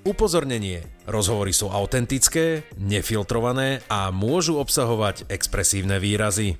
Upozornenie. Rozhovory sú autentické, nefiltrované a môžu obsahovať expresívne výrazy.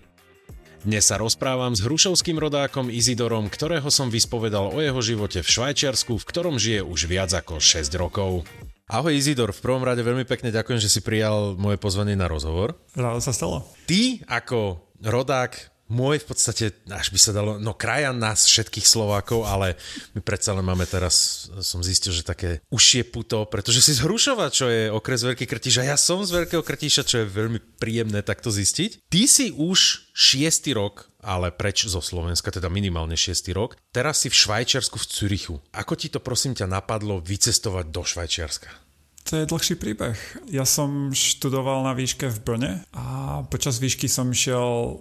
Dnes sa rozprávam s hrušovským rodákom Izidorom, ktorého som vyspovedal o jeho živote v Švajčiarsku, v ktorom žije už viac ako 6 rokov. Ahoj Izidor, v prvom rade veľmi pekne ďakujem, že si prijal moje pozvanie na rozhovor. Ráno sa stalo. Ty ako rodák môj v podstate, až by sa dalo, no krajan nás všetkých Slovákov, ale my predsa len máme teraz, som zistil, že také užšie puto, pretože si z Hrušova, čo je okres Veľký Krtíš a ja som z Veľkého Krtíša, čo je veľmi príjemné takto zistiť. Ty si už šiestý rok, ale preč zo Slovenska, teda minimálne šiestý rok. Teraz si v Švajčiarsku v Cürichu. Ako ti to prosím ťa napadlo vycestovať do Švajčiarska? To je dlhší príbeh. Ja som študoval na výške v Brne a počas výšky som šiel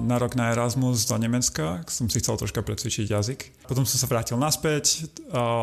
na rok na Erasmus do Nemecka, som si chcel troška precvičiť jazyk. Potom som sa vrátil naspäť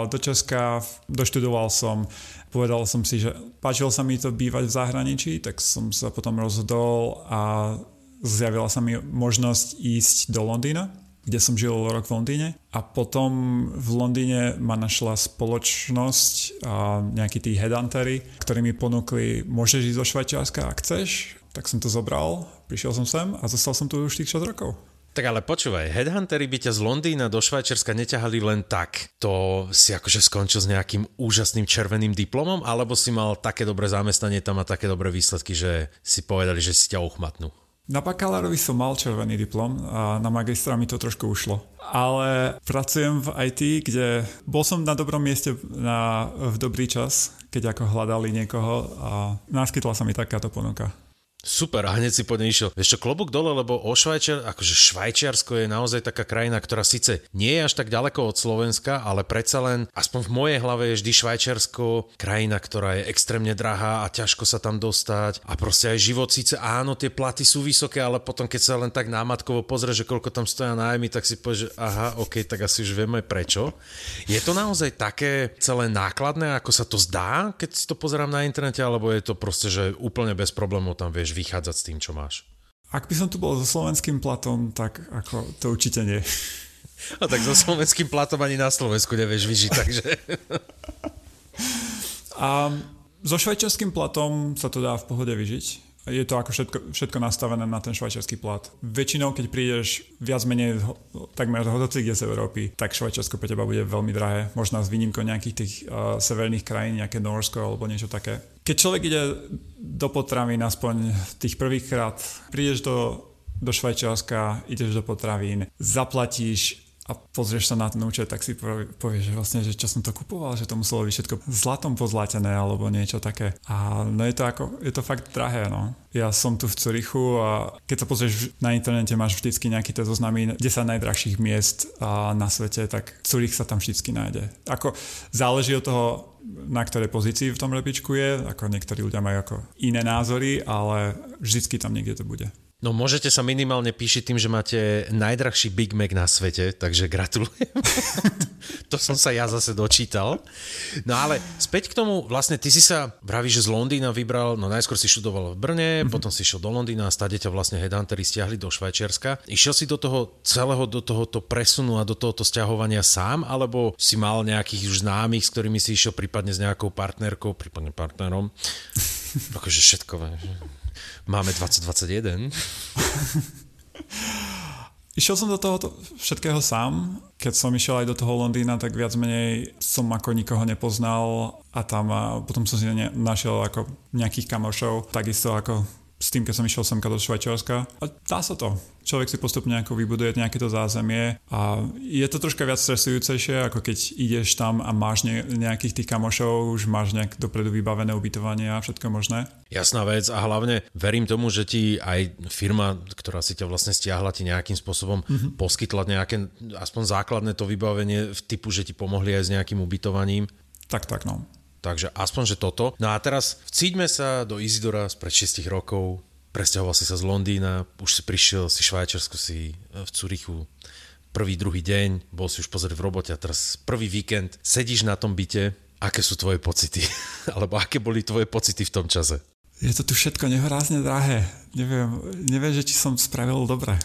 do Česka, doštudoval som, povedal som si, že páčilo sa mi to bývať v zahraničí, tak som sa potom rozhodol a zjavila sa mi možnosť ísť do Londýna kde som žil rok v Londýne a potom v Londýne ma našla spoločnosť a nejakí tí headhuntery, ktorí mi ponúkli, môžeš ísť do Švajčiarska, ak chceš, tak som to zobral, prišiel som sem a zostal som tu už tých 6 rokov. Tak ale počúvaj, headhuntery by ťa z Londýna do Švajčiarska neťahali len tak. To si akože skončil s nejakým úžasným červeným diplomom, alebo si mal také dobré zamestnanie tam a také dobré výsledky, že si povedali, že si ťa uchmatnú? Na bakalárovi som mal červený diplom a na magistra mi to trošku ušlo. Ale pracujem v IT, kde bol som na dobrom mieste na, v dobrý čas, keď ako hľadali niekoho a naskytla sa mi takáto ponuka. Super, a hneď si po nej išiel. Vieš čo, klobúk dole, lebo o Švajčiar, akože Švajčiarsko je naozaj taká krajina, ktorá síce nie je až tak ďaleko od Slovenska, ale predsa len, aspoň v mojej hlave je vždy Švajčiarsko krajina, ktorá je extrémne drahá a ťažko sa tam dostať. A proste aj život síce áno, tie platy sú vysoké, ale potom keď sa len tak námatkovo pozrie, že koľko tam stoja nájmy, tak si povie, že aha, ok, tak asi už vieme prečo. Je to naozaj také celé nákladné, ako sa to zdá, keď si to pozerám na internete, alebo je to proste, že úplne bez problémov tam vieš vychádzať s tým, čo máš? Ak by som tu bol so slovenským platom, tak ako to určite nie. A tak so slovenským platom ani na Slovensku nevieš vyžiť, takže... A so švajčiarským platom sa to dá v pohode vyžiť je to ako všetko, všetko nastavené na ten švajčiarsky plat. Väčšinou, keď prídeš viac menej takmer hodoci kde z Európy, tak Švajčiarsko pre teba bude veľmi drahé. Možno s výnimkou nejakých tých uh, severných krajín, nejaké Norsko alebo niečo také. Keď človek ide do potravín, aspoň tých prvých krát, prídeš do, do Švajčiarska, ideš do potravín, zaplatíš a pozrieš sa na ten účet, tak si povieš, že vlastne, že čo som to kupoval, že to muselo byť všetko zlatom pozlatené alebo niečo také. A no je to ako, je to fakt drahé, no. Ja som tu v Curichu a keď sa pozrieš na internete, máš vždycky nejaký tie zoznamy 10 najdrahších miest na svete, tak Curich sa tam vždycky nájde. Ako záleží od toho, na ktorej pozícii v tom repičku je, ako niektorí ľudia majú ako iné názory, ale vždycky tam niekde to bude. No môžete sa minimálne píšiť tým, že máte najdrahší Big Mac na svete, takže gratulujem. to som sa ja zase dočítal. No ale späť k tomu, vlastne ty si sa, vravíš, že z Londýna vybral, no najskôr si študoval v Brne, mm-hmm. potom si išiel do Londýna a stade ťa vlastne headhuntery stiahli do Švajčiarska. Išiel si do toho celého, do tohoto presunu a do tohoto stiahovania sám, alebo si mal nejakých už známych, s ktorými si išiel prípadne s nejakou partnerkou, prípadne partnerom? akože všetko. Máme 2021. Išiel som do toho všetkého sám. Keď som išiel aj do toho Londýna, tak viac menej som ako nikoho nepoznal a tam a potom som si našiel ako nejakých kamošov, takisto ako s tým, keď som išiel semka do Švajčiarska. A dá sa to. Človek si postupne ako vybuduje nejaké to zázemie a je to troška viac stresujúcejšie, ako keď ideš tam a máš ne, nejakých tých kamošov, už máš nejak dopredu vybavené ubytovanie a všetko možné. Jasná vec a hlavne verím tomu, že ti aj firma, ktorá si ťa vlastne stiahla, ti nejakým spôsobom mm-hmm. poskytla nejaké aspoň základné to vybavenie v typu, že ti pomohli aj s nejakým ubytovaním. Tak, tak, no. Takže aspoň, že toto. No a teraz vcíťme sa do Izidora z pred 6 rokov. presťahoval si sa z Londýna, už si prišiel, si Švajčiarsko, si v Curichu prvý, druhý deň, bol si už pozrieť v robote a teraz prvý víkend sedíš na tom byte, aké sú tvoje pocity? Alebo aké boli tvoje pocity v tom čase? Je to tu všetko nehorázne drahé. Neviem, neviem, že či som spravil dobre.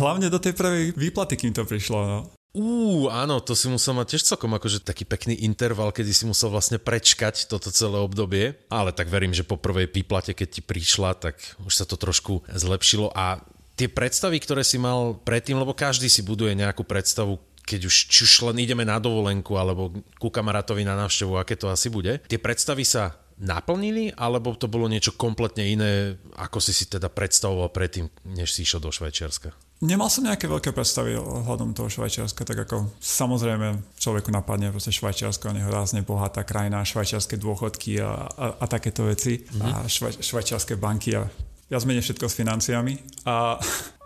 Hlavne do tej prvej výplaty, kým to prišlo. No. Ú, áno, to si musel mať tiež celkom akože taký pekný interval, kedy si musel vlastne prečkať toto celé obdobie. Ale tak verím, že po prvej výplate, keď ti prišla, tak už sa to trošku zlepšilo a tie predstavy, ktoré si mal predtým, lebo každý si buduje nejakú predstavu, keď už, či už len ideme na dovolenku alebo ku kamarátovi na návštevu, aké to asi bude. Tie predstavy sa naplnili, alebo to bolo niečo kompletne iné, ako si si teda predstavoval predtým, než si išiel do Švajčiarska? Nemal som nejaké veľké predstavy ohľadom toho Švajčiarska, tak ako samozrejme človeku napadne proste Švajčiarsko, nehorázne bohatá krajina, švajčiarske dôchodky a, a, a takéto veci mm-hmm. a švaj, švajčiarske banky a viac menej všetko s financiami. A,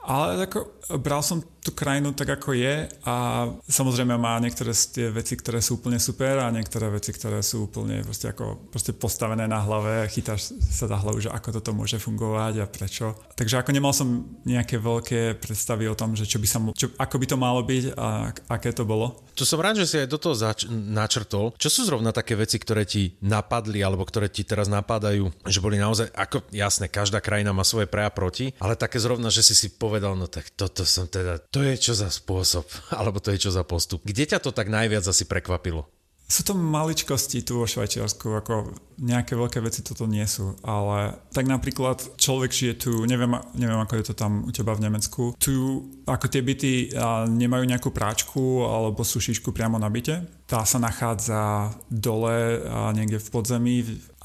ale ako, bral som tú krajinu tak, ako je a samozrejme má niektoré z tie veci, ktoré sú úplne super a niektoré veci, ktoré sú úplne proste, ako, proste postavené na hlave, chytáš sa za hlavu, že ako toto môže fungovať a prečo. Takže ako nemal som nejaké veľké predstavy o tom, že čo by sa, čo, ako by to malo byť a aké to bolo. To som rád, že si aj do toho zač- načrtol. Čo sú zrovna také veci, ktoré ti napadli alebo ktoré ti teraz napadajú, že boli naozaj, ako jasné, každá krajina má svoje pre a proti, ale také zrovna, že si si povedal, no tak toto som teda, to je čo za spôsob, alebo to je čo za postup. Kde ťa to tak najviac asi prekvapilo? Sú to maličkosti tu vo Švajčiarsku, ako nejaké veľké veci toto nie sú, ale tak napríklad človek žije tu, neviem, neviem ako je to tam u teba v Nemecku, tu ako tie byty nemajú nejakú práčku alebo sušičku priamo na byte, tá sa nachádza dole niekde v podzemí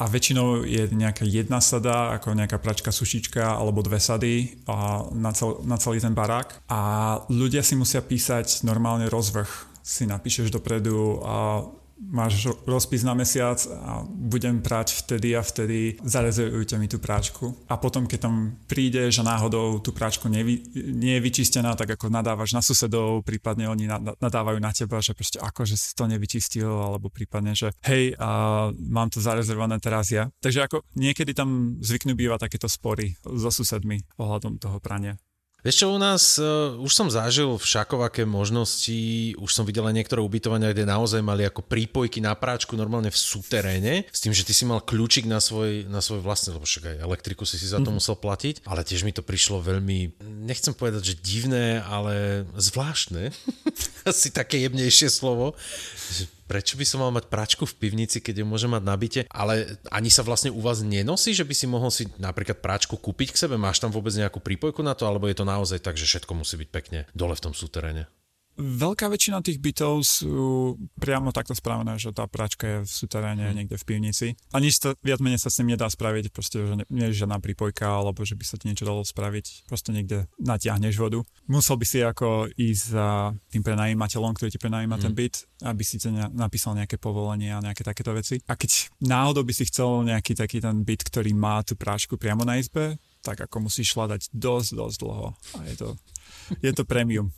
a väčšinou je nejaká jedna sada, ako nejaká pračka, sušička alebo dve sady na, cel, na celý ten barák. A ľudia si musia písať normálne rozvrh. Si napíšeš dopredu a máš rozpis na mesiac a budem prať vtedy a vtedy, zarezervujte mi tú práčku. A potom, keď tam prídeš a náhodou tú práčku nevy, nie je vyčistená, tak ako nadávaš na susedov, prípadne oni nadávajú na teba, že proste ako, že si to nevyčistil, alebo prípadne, že hej, a mám to zarezervované teraz ja. Takže ako niekedy tam zvyknú bývať takéto spory so susedmi ohľadom toho prania. Vieš čo, u nás uh, už som zažil v šakovaké možnosti, už som videl aj niektoré ubytovania, kde naozaj mali ako prípojky na práčku normálne v súteréne, s tým, že ty si mal kľúčik na svoj, na svoj vlastný, lebo však aj elektriku si si za to mm. musel platiť, ale tiež mi to prišlo veľmi, nechcem povedať, že divné, ale zvláštne, asi také jemnejšie slovo, prečo by som mal mať pračku v pivnici, keď ju môžem mať nabite, ale ani sa vlastne u vás nenosí, že by si mohol si napríklad práčku kúpiť k sebe? Máš tam vôbec nejakú prípojku na to, alebo je to naozaj tak, že všetko musí byť pekne dole v tom súteréne? Veľká väčšina tých bytov sú priamo takto spravené, že tá práčka je v suteréne hmm. niekde v pivnici. A nič to viac menej sa s tým nedá spraviť, proste, že nie je žiadna prípojka, alebo že by sa ti niečo dalo spraviť, proste niekde natiahneš vodu. Musel by si ako ísť za tým prenajímateľom, ktorý ti prenajíma hmm. ten byt, aby si ti napísal nejaké povolenie a nejaké takéto veci. A keď náhodou by si chcel nejaký taký ten byt, ktorý má tú práčku priamo na izbe, tak ako musíš hľadať dosť, dosť dlho. A je to, je to premium.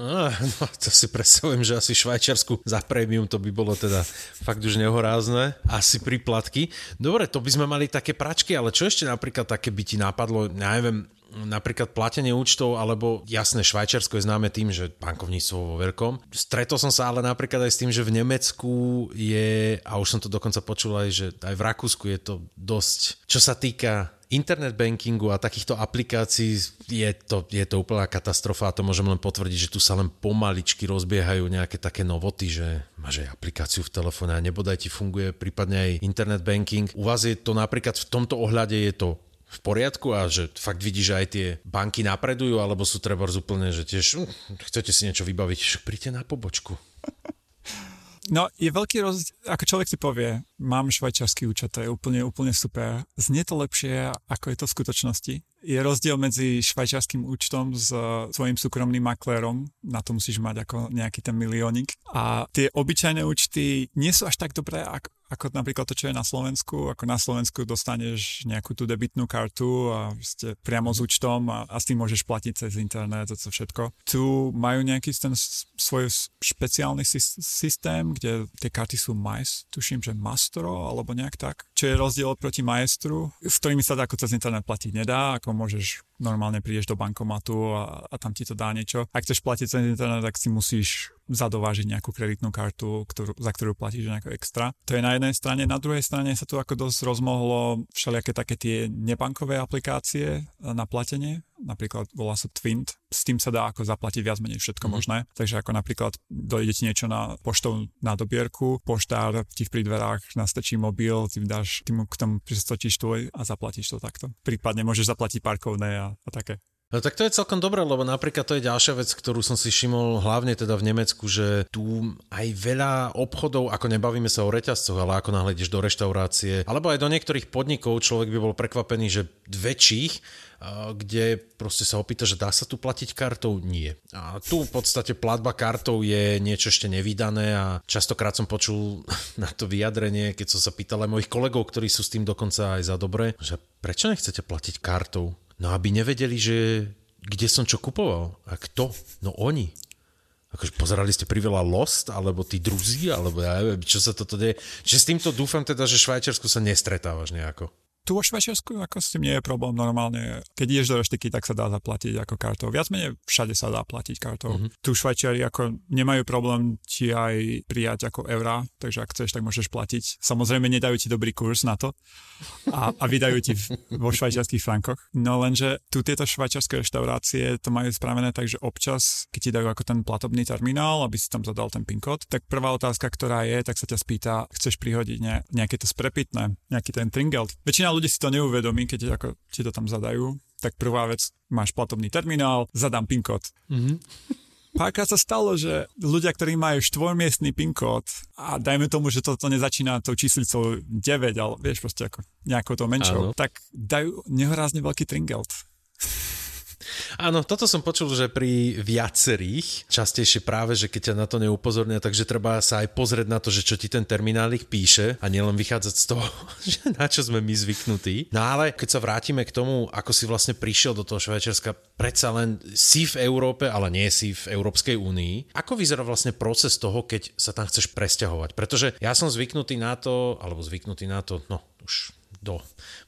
Ah, no, to si predstavujem, že asi Švajčiarsku za prémium to by bolo teda fakt už nehorázne. Asi príplatky. Dobre, to by sme mali také pračky, ale čo ešte napríklad také by ti napadlo, ja neviem, napríklad platenie účtov, alebo jasné, Švajčiarsko je známe tým, že bankovníctvo vo veľkom. Stretol som sa ale napríklad aj s tým, že v Nemecku je, a už som to dokonca počul aj, že aj v Rakúsku je to dosť, čo sa týka internet bankingu a takýchto aplikácií je to, je to úplná katastrofa a to môžem len potvrdiť, že tu sa len pomaličky rozbiehajú nejaké také novoty, že máš aj aplikáciu v telefóne a nebodaj ti funguje prípadne aj internet banking. U vás je to napríklad v tomto ohľade je to v poriadku a že fakt vidíš, že aj tie banky napredujú, alebo sú treba úplne, že tiež hm, chcete si niečo vybaviť, že príďte na pobočku. No, je veľký rozdiel, ako človek si povie, mám švajčiarsky účet, to je úplne, úplne super. Znie to lepšie, ako je to v skutočnosti. Je rozdiel medzi švajčiarským účtom s svojim súkromným maklérom, na to musíš mať ako nejaký ten miliónik. A tie obyčajné účty nie sú až tak dobré, ako, ako napríklad to, čo je na Slovensku. Ako na Slovensku dostaneš nejakú tú debitnú kartu a ste priamo s účtom a, a s tým môžeš platiť cez internet a to všetko. Tu majú nejaký ten svoj špeciálny systém, kde tie karty sú MICE, tuším, že Mastro alebo nejak tak, čo je rozdiel proti maestru, s ktorými sa ako cez internet platiť nedá, ako môžeš normálne prídeš do bankomatu a, a tam ti to dá niečo. Ak chceš platiť cez internet, tak si musíš zadovážiť nejakú kreditnú kartu, ktorú, za ktorú platíš nejako extra. To je na jednej strane. Na druhej strane sa tu ako dosť rozmohlo všelijaké také tie nebankové aplikácie na platenie. Napríklad volá sa Twint. S tým sa dá ako zaplatiť viac menej všetko mm-hmm. možné. Takže ako napríklad dojde ti niečo na poštou na dobierku, poštár ti pri dverách nastačí mobil, ty dáš, ty mu k tomu pristočíš tvoj a zaplatíš to takto. Prípadne môžeš zaplatiť parkovné a, a také. No tak to je celkom dobré, lebo napríklad to je ďalšia vec, ktorú som si všimol hlavne teda v Nemecku, že tu aj veľa obchodov, ako nebavíme sa o reťazcoch, ale ako náhle do reštaurácie, alebo aj do niektorých podnikov, človek by bol prekvapený, že väčších, kde proste sa opýta, že dá sa tu platiť kartou? Nie. A tu v podstate platba kartou je niečo ešte nevydané a častokrát som počul na to vyjadrenie, keď som sa pýtal aj mojich kolegov, ktorí sú s tým dokonca aj za dobre, že prečo nechcete platiť kartou? No aby nevedeli, že kde som čo kupoval. A kto? No oni. Akože pozerali ste priveľa Lost, alebo tí druzí, alebo ja neviem, čo sa toto deje. Čiže s týmto dúfam teda, že Švajčiarsku sa nestretávaš nejako. Tu vo Švajčiarsku ako s tým nie je problém normálne. Keď ideš do reštiky, tak sa dá zaplatiť ako kartou. Viac menej všade sa dá platiť kartou. Mm-hmm. Tu Švajčiari ako nemajú problém ti aj prijať ako eurá, takže ak chceš, tak môžeš platiť. Samozrejme nedajú ti dobrý kurz na to a, a vydajú ti vo švajčiarských frankoch. No lenže tu tieto švajčiarske reštaurácie to majú spravené tak, že občas, keď ti dajú ako ten platobný terminál, aby si tam zadal ten PIN kód, tak prvá otázka, ktorá je, tak sa ťa spýta, chceš prihodiť ne, nejaké to sprepitné, nejaký ten tringelt. Väčšina väčšina ľudí si to neuvedomí, keď ako ti to tam zadajú. Tak prvá vec, máš platobný terminál, zadám PIN kód. Mm-hmm. Párkrát sa stalo, že ľudia, ktorí majú štvormiestný PIN kód a dajme tomu, že toto nezačína tou číslicou 9, ale vieš proste ako nejakou to menšou, Áno. tak dajú nehorázne veľký tringelt. Áno, toto som počul, že pri viacerých, častejšie práve, že keď ťa na to neupozornia, takže treba sa aj pozrieť na to, že čo ti ten terminálik píše a nielen vychádzať z toho, že na čo sme my zvyknutí. No ale keď sa vrátime k tomu, ako si vlastne prišiel do toho Švajčiarska, predsa len si v Európe, ale nie si v Európskej únii. Ako vyzerá vlastne proces toho, keď sa tam chceš presťahovať? Pretože ja som zvyknutý na to, alebo zvyknutý na to, no už do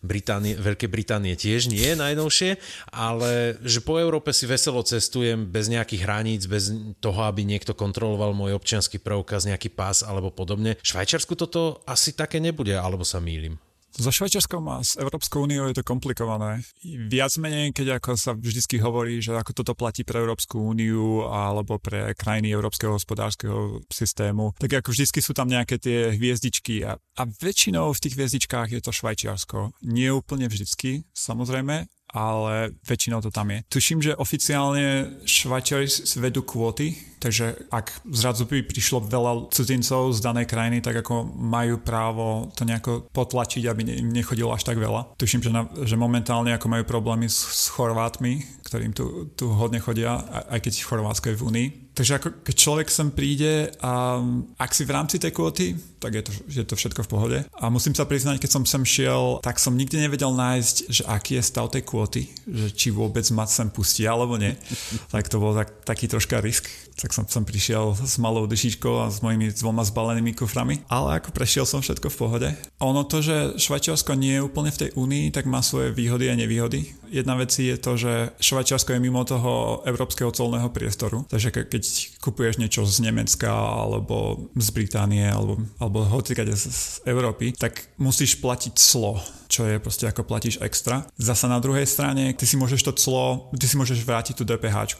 Británie, Veľkej Británie tiež nie najnovšie, ale že po Európe si veselo cestujem bez nejakých hraníc, bez toho, aby niekto kontroloval môj občianský preukaz, nejaký pás alebo podobne. V Švajčiarsku toto asi také nebude, alebo sa mýlim. So Švajčiarskom a s Európskou úniou je to komplikované. Viac menej, keď ako sa vždycky hovorí, že ako toto platí pre Európsku úniu alebo pre krajiny Európskeho hospodárskeho systému, tak ako vždycky sú tam nejaké tie hviezdičky a, a väčšinou v tých hviezdičkách je to Švajčiarsko. Nie úplne vždycky, samozrejme, ale väčšinou to tam je. Tuším, že oficiálne Švajčiari vedú kvóty, takže ak zrazu by prišlo veľa cudzincov z danej krajiny, tak ako majú právo to nejako potlačiť, aby im nechodilo až tak veľa. Tuším, že, na, že momentálne ako majú problémy s, s Chorvátmi, ktorým tu, tu hodne chodia, aj keď Chorvátsko je v Únii, Takže ako keď človek sem príde a ak si v rámci tej kvóty, tak je to, je to všetko v pohode. A musím sa priznať, keď som sem šiel, tak som nikdy nevedel nájsť, že aký je stav tej kvóty, že či vôbec ma sem pustí alebo nie. tak to bol tak, taký troška risk. Tak som som prišiel s malou dyšičkou a s mojimi dvoma zbalenými kuframi. Ale ako prešiel som všetko v pohode. A ono to, že Švajčiarsko nie je úplne v tej únii, tak má svoje výhody a nevýhody. Jedna vec je to, že Švajčiarsko je mimo toho európskeho colného priestoru. Takže keď keď kupuješ niečo z Nemecka alebo z Británie alebo, alebo hocikade z, z Európy, tak musíš platiť clo, čo je proste ako platíš extra. Zasa na druhej strane, ty si môžeš to clo, ty si môžeš vrátiť tú DPH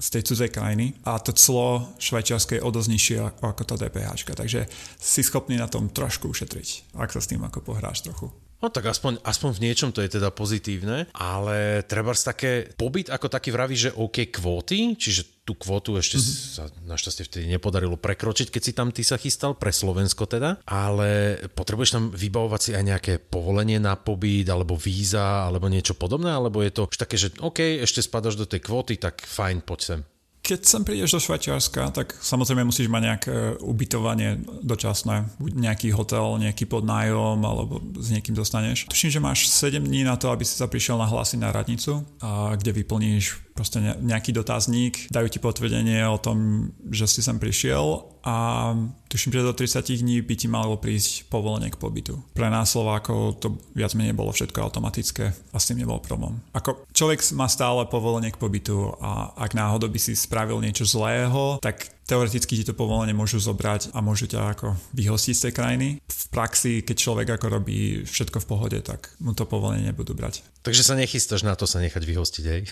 z tej cudzej krajiny a to clo švajčiarske je o dosť nižšie ako to DPH, takže si schopný na tom trošku ušetriť, ak sa s tým ako pohráš trochu. No tak aspoň, aspoň v niečom to je teda pozitívne, ale treba také pobyt ako taký vraví, že OK kvóty, čiže tú kvotu ešte mm-hmm. sa našťastie vtedy nepodarilo prekročiť, keď si tam ty sa chystal, pre Slovensko teda, ale potrebuješ tam vybavovať si aj nejaké povolenie na pobyt, alebo víza, alebo niečo podobné, alebo je to už také, že OK, ešte spadaš do tej kvóty, tak fajn, poď sem. Keď sem prídeš do Švajčiarska, tak samozrejme musíš mať nejaké ubytovanie dočasné, buď nejaký hotel, nejaký podnájom, alebo s niekým dostaneš. Tuším, že máš 7 dní na to, aby si sa prišiel nahlásiť na radnicu, a kde vyplníš proste nejaký dotazník, dajú ti potvrdenie o tom, že si sem prišiel a tuším, že do 30 dní by ti malo prísť povolenie k pobytu. Pre nás Slovákov to viac menej bolo všetko automatické a s tým nebol problém. Ako človek má stále povolenie k pobytu a ak náhodou by si spravil niečo zlého, tak teoreticky ti to povolenie môžu zobrať a môžu ťa ako vyhostiť z tej krajiny. V praxi, keď človek ako robí všetko v pohode, tak mu to povolenie nebudú brať. Takže sa nechystáš na to sa nechať vyhostiť, hej?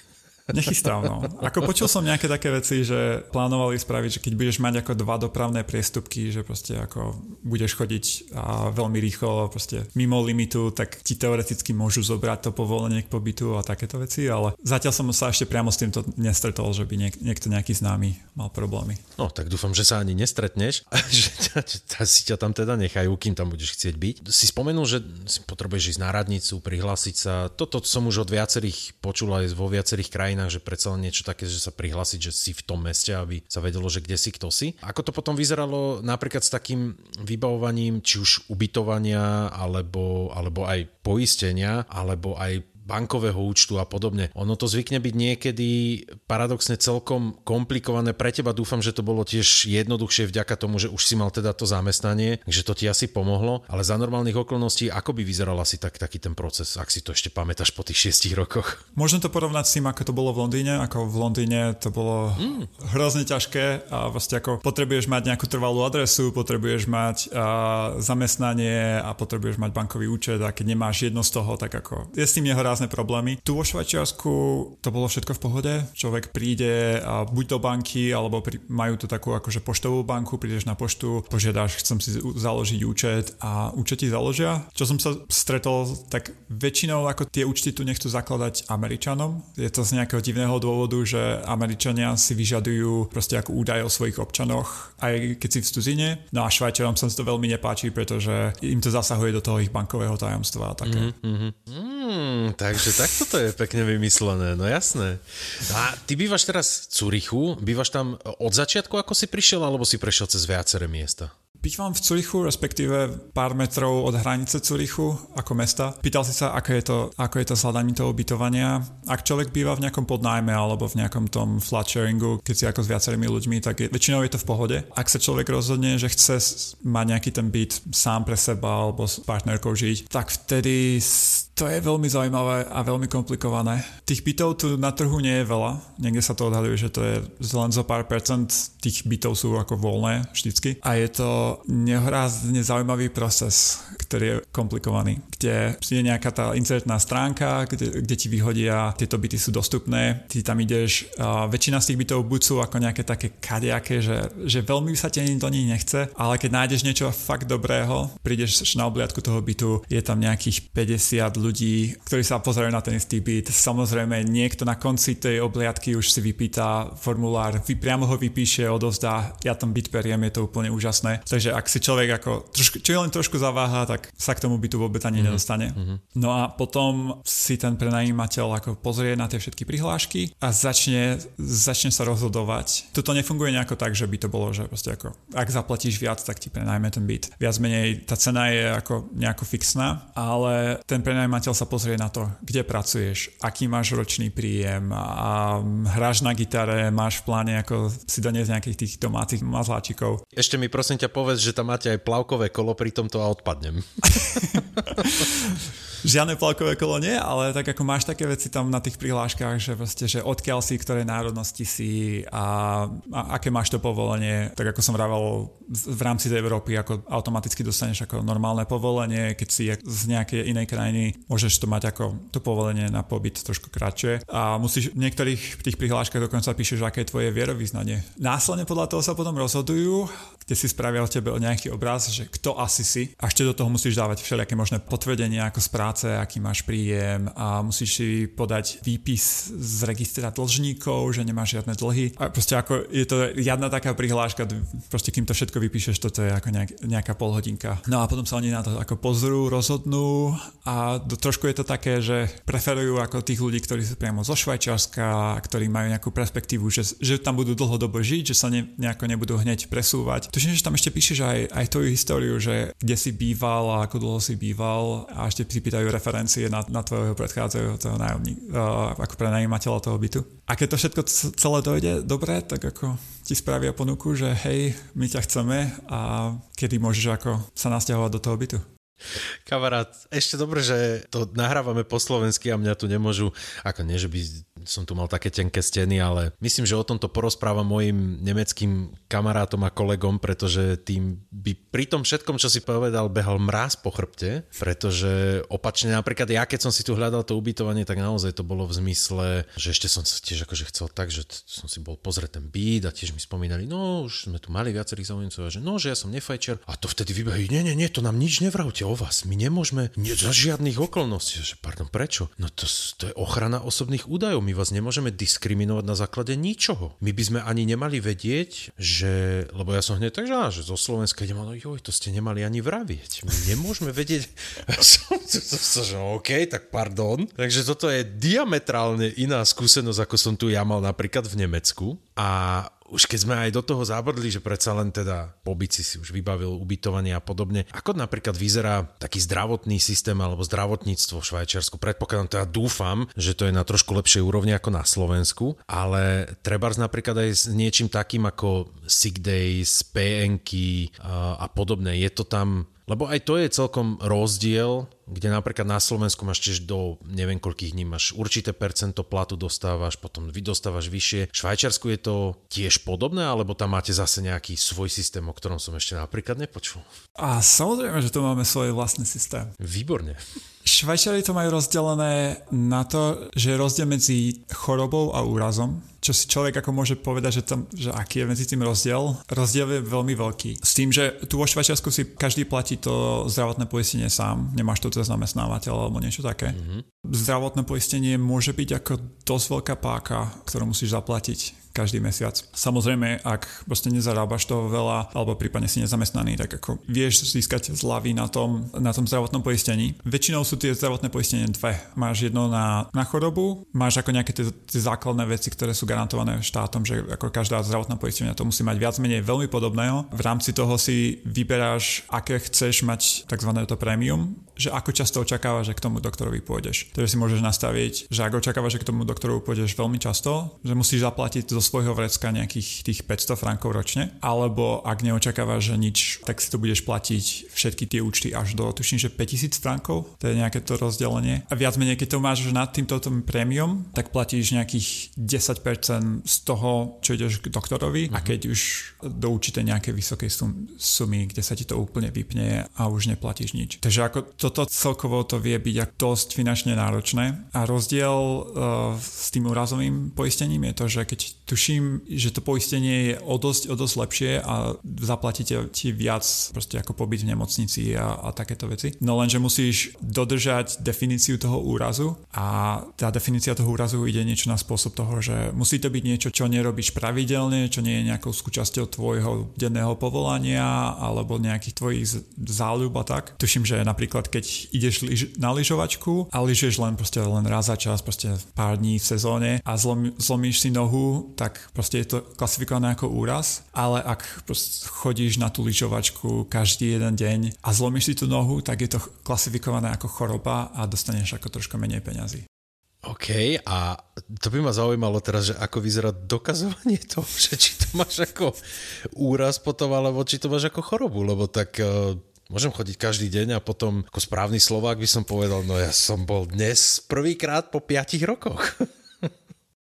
Nechystám, no. Ako počul som nejaké také veci, že plánovali spraviť, že keď budeš mať ako dva dopravné priestupky, že proste ako budeš chodiť a veľmi rýchlo proste mimo limitu, tak ti teoreticky môžu zobrať to povolenie k pobytu a takéto veci, ale zatiaľ som sa ešte priamo s týmto nestretol, že by niek- niekto nejaký známy mal problémy. No, tak dúfam, že sa ani nestretneš že si ťa tam teda nechajú, kým tam budeš chcieť byť. Si spomenul, že si potrebuješ ísť na radnicu, prihlásiť sa. Toto som už od viacerých počul aj vo viacerých krajinách krajinách, že predsa niečo také, že sa prihlásiť, že si v tom meste, aby sa vedelo, že kde si, kto si. Ako to potom vyzeralo napríklad s takým vybavovaním, či už ubytovania, alebo, alebo aj poistenia, alebo aj bankového účtu a podobne. Ono to zvykne byť niekedy paradoxne celkom komplikované. Pre teba dúfam, že to bolo tiež jednoduchšie vďaka tomu, že už si mal teda to zamestnanie, že to ti asi pomohlo, ale za normálnych okolností, ako by vyzeral asi tak, taký ten proces, ak si to ešte pamätáš po tých šiestich rokoch? Môžem to porovnať s tým, ako to bolo v Londýne. Ako v Londýne to bolo mm. hrozne ťažké a vlastne ako potrebuješ mať nejakú trvalú adresu, potrebuješ mať a, zamestnanie a potrebuješ mať bankový účet a keď nemáš jedno z toho, tak ako je s tým jeho rázne problémy. Tu vo Švajčiarsku to bolo všetko v pohode. Človek príde a buď do banky, alebo pri, majú tu takú akože poštovú banku, prídeš na poštu, požiadaš, chcem si založiť účet a účet ti založia. Čo som sa stretol, tak väčšinou ako tie účty tu nechcú zakladať Američanom. Je to z nejakého divného dôvodu, že Američania si vyžadujú proste ako údaj o svojich občanoch, aj keď si v studzine. No a Švajčarom sa to veľmi nepáči, pretože im to zasahuje do toho ich bankového tajomstva a také. Mm-hmm. Mm, takže takto to je pekne vymyslené, no jasné. A ty bývaš teraz v Curichu, bývaš tam od začiatku, ako si prišiel, alebo si prešiel cez viaceré miesta? Bývam v Curichu, respektíve pár metrov od hranice Curichu ako mesta. Pýtal si sa, ako je to, ako je to s hľadaním toho ubytovania. Ak človek býva v nejakom podnájme alebo v nejakom tom flat sharingu, keď si ako s viacerými ľuďmi, tak je, väčšinou je to v pohode. Ak sa človek rozhodne, že chce mať nejaký ten byt sám pre seba alebo s partnerkou žiť, tak vtedy to je veľmi zaujímavé a veľmi komplikované. Tých bytov tu na trhu nie je veľa. Niekde sa to odhaduje, že to je len zo pár percent tých bytov sú ako voľné vždycky. A je to nehorázne zaujímavý proces, ktorý je komplikovaný, kde je nejaká tá insertná stránka, kde, kde ti vyhodia, tieto byty sú dostupné, ty tam ideš, a väčšina z tých bytov buď sú ako nejaké také kadejaké, že, že veľmi sa ti do nich nechce, ale keď nájdeš niečo fakt dobrého, prídeš na obliadku toho bytu, je tam nejakých 50 ľudí, ktorí sa pozerajú na ten istý byt. Samozrejme, niekto na konci tej obliadky už si vypýta formulár, vy priamo ho vypíše, odovzdá, ja tam byt periem, je to úplne úžasné. Takže ak si človek ako, trošku, čo je len trošku zaváha, tak sa k tomu bytu vôbec ani mm-hmm. nedostane. Mm-hmm. No a potom si ten prenajímateľ ako pozrie na tie všetky prihlášky a začne, začne sa rozhodovať. Toto nefunguje nejako tak, že by to bolo, že proste ako, ak zaplatíš viac, tak ti prenajme ten byt. Viac menej tá cena je ako nejako fixná, ale ten prenajímateľ najímateľ sa pozrie na to, kde pracuješ, aký máš ročný príjem a hráš na gitare, máš v pláne ako si doniesť nejakých tých domácich mazláčikov. Ešte mi prosím ťa povedz, že tam máte aj plavkové kolo pri tomto a odpadnem. žiadne plavkové kolo nie, ale tak ako máš také veci tam na tých prihláškach, že proste, že odkiaľ si, ktorej národnosti si a, a aké máš to povolenie, tak ako som vravel v rámci tej Európy, ako automaticky dostaneš ako normálne povolenie, keď si z nejakej inej krajiny, môžeš to mať ako to povolenie na pobyt trošku kratšie a musíš v niektorých tých prihláškach dokonca píšeš, aké je tvoje vierovýznanie. Následne podľa toho sa potom rozhodujú, kde si spravia tebe nejaký obraz, že kto asi si a ešte do toho musíš dávať všelijaké možné potvrdenia ako práce, aký máš príjem a musíš si podať výpis z registra dlžníkov, že nemáš žiadne dlhy. A proste ako je to jedna taká prihláška, proste kým to všetko vypíšeš, toto je ako nejak, nejaká polhodinka. No a potom sa oni na to ako pozrú, rozhodnú a do, trošku je to také, že preferujú ako tých ľudí, ktorí sú priamo zo Švajčiarska, ktorí majú nejakú perspektívu, že, že tam budú dlhodobo žiť, že sa ne, nejako nebudú hneď presúvať tuším, že tam ešte píše napíšeš aj, aj tvoju históriu, že kde si býval a ako dlho si býval a ešte si pýtajú referencie na, na tvojho predchádzajúceho nájomníka, uh, ako pre najímateľa toho bytu. A keď to všetko celé dojde dobre, tak ako ti spravia ponuku, že hej, my ťa chceme a kedy môžeš ako sa nasťahovať do toho bytu. Kamarát, ešte dobre, že to nahrávame po slovensky a mňa tu nemôžu, ako nie, že by som tu mal také tenké steny, ale myslím, že o tomto porozprávam mojim nemeckým kamarátom a kolegom, pretože tým by pri tom všetkom, čo si povedal, behal mráz po chrbte, pretože opačne napríklad ja, keď som si tu hľadal to ubytovanie, tak naozaj to bolo v zmysle, že ešte som sa tiež akože chcel tak, že som si bol pozrieť ten byt a tiež mi spomínali, no už sme tu mali viacerých zaujímcov, že no, že ja som nefajčer a to vtedy vybehajú, nie, nie, nie, to nám nič nevravte o vás, my nemôžeme, nie, za žiadnych okolností, že pardon, prečo? No to, to je ochrana osobných údajov, my vás nemôžeme diskriminovať na základe ničoho. My by sme ani nemali vedieť, že, lebo ja som hneď tak, že, že zo Slovenska idem, no joj, to ste nemali ani vravieť. My nemôžeme vedieť, že OK, tak pardon. Takže toto je diametrálne iná skúsenosť, ako som tu ja mal napríklad v Nemecku. A už keď sme aj do toho zabrdli, že predsa len teda pobyt si už vybavil ubytovanie a podobne, ako napríklad vyzerá taký zdravotný systém alebo zdravotníctvo v Švajčiarsku? Predpokladám, teda dúfam, že to je na trošku lepšej úrovni ako na Slovensku, ale treba napríklad aj s niečím takým ako sick days, PNK a, podobné. Je to tam lebo aj to je celkom rozdiel, kde napríklad na Slovensku máš tiež do neviem koľkých dní máš určité percento platu dostávaš, potom vy dostávaš vyššie. V Švajčiarsku je to tiež podobné, alebo tam máte zase nejaký svoj systém, o ktorom som ešte napríklad nepočul? A samozrejme, že tu máme svoj vlastný systém. Výborne. Švajčiari to majú rozdelené na to, že je rozdiel medzi chorobou a úrazom, čo si človek ako môže povedať, že, tam, že aký je medzi tým rozdiel. Rozdiel je veľmi veľký. S tým, že tu vo Švajčiarsku si každý platí to zdravotné poistenie sám, nemáš to cez zamestnávateľ alebo niečo také. Mm-hmm. Zdravotné poistenie môže byť ako dosť veľká páka, ktorú musíš zaplatiť každý mesiac. Samozrejme, ak proste nezarábaš toho veľa, alebo prípadne si nezamestnaný, tak ako vieš získať zľavy na tom, na tom zdravotnom poistení. Väčšinou sú tie zdravotné poistenie dve. Máš jedno na, na chorobu, máš ako nejaké tie, tie základné veci, ktoré sú garantované štátom, že ako každá zdravotná poistenia to musí mať viac menej veľmi podobného. V rámci toho si vyberáš, aké chceš mať tzv. to prémium, že ako často očakávaš, že k tomu doktorovi pôjdeš. Takže si môžeš nastaviť, že ak očakávaš, že k tomu doktorovi pôjdeš veľmi často, že musíš zaplatiť zo svojho vrecka nejakých tých 500 frankov ročne, alebo ak neočakávaš, že nič, tak si to budeš platiť všetky tie účty až do, tuším, že 5000 frankov, to je nejaké to rozdelenie. A viac menej, keď to máš nad týmto prémium, tak platíš nejakých 10% z toho, čo ideš k doktorovi a mhm. keď už do určitej nejakej vysokej sum, sumy, kde sa ti to úplne vypne a už neplatíš nič. Takže ako to toto celkovo to vie byť dosť finančne náročné a rozdiel uh, s tým úrazovým poistením je to, že keď tuším, že to poistenie je o dosť, o dosť lepšie a zaplatíte ti viac proste ako pobyt v nemocnici a, a takéto veci. No lenže musíš dodržať definíciu toho úrazu a tá definícia toho úrazu ide niečo na spôsob toho, že musí to byť niečo, čo nerobíš pravidelne, čo nie je nejakou súčasťou tvojho denného povolania alebo nejakých tvojich záľub a tak. Tuším, že napríklad keď keď ideš liž, na lyžovačku a lyžuješ len proste len raz za čas, proste pár dní v sezóne a zlom, zlomíš si nohu, tak proste je to klasifikované ako úraz, ale ak chodíš na tú lyžovačku každý jeden deň a zlomíš si tú nohu, tak je to klasifikované ako choroba a dostaneš ako trošku menej peňazí. OK, a to by ma zaujímalo teraz, že ako vyzerá dokazovanie toho, že či to máš ako úraz potom, alebo či to máš ako chorobu, lebo tak uh, Môžem chodiť každý deň a potom ako správny Slovák by som povedal, no ja som bol dnes prvýkrát po 5 rokoch.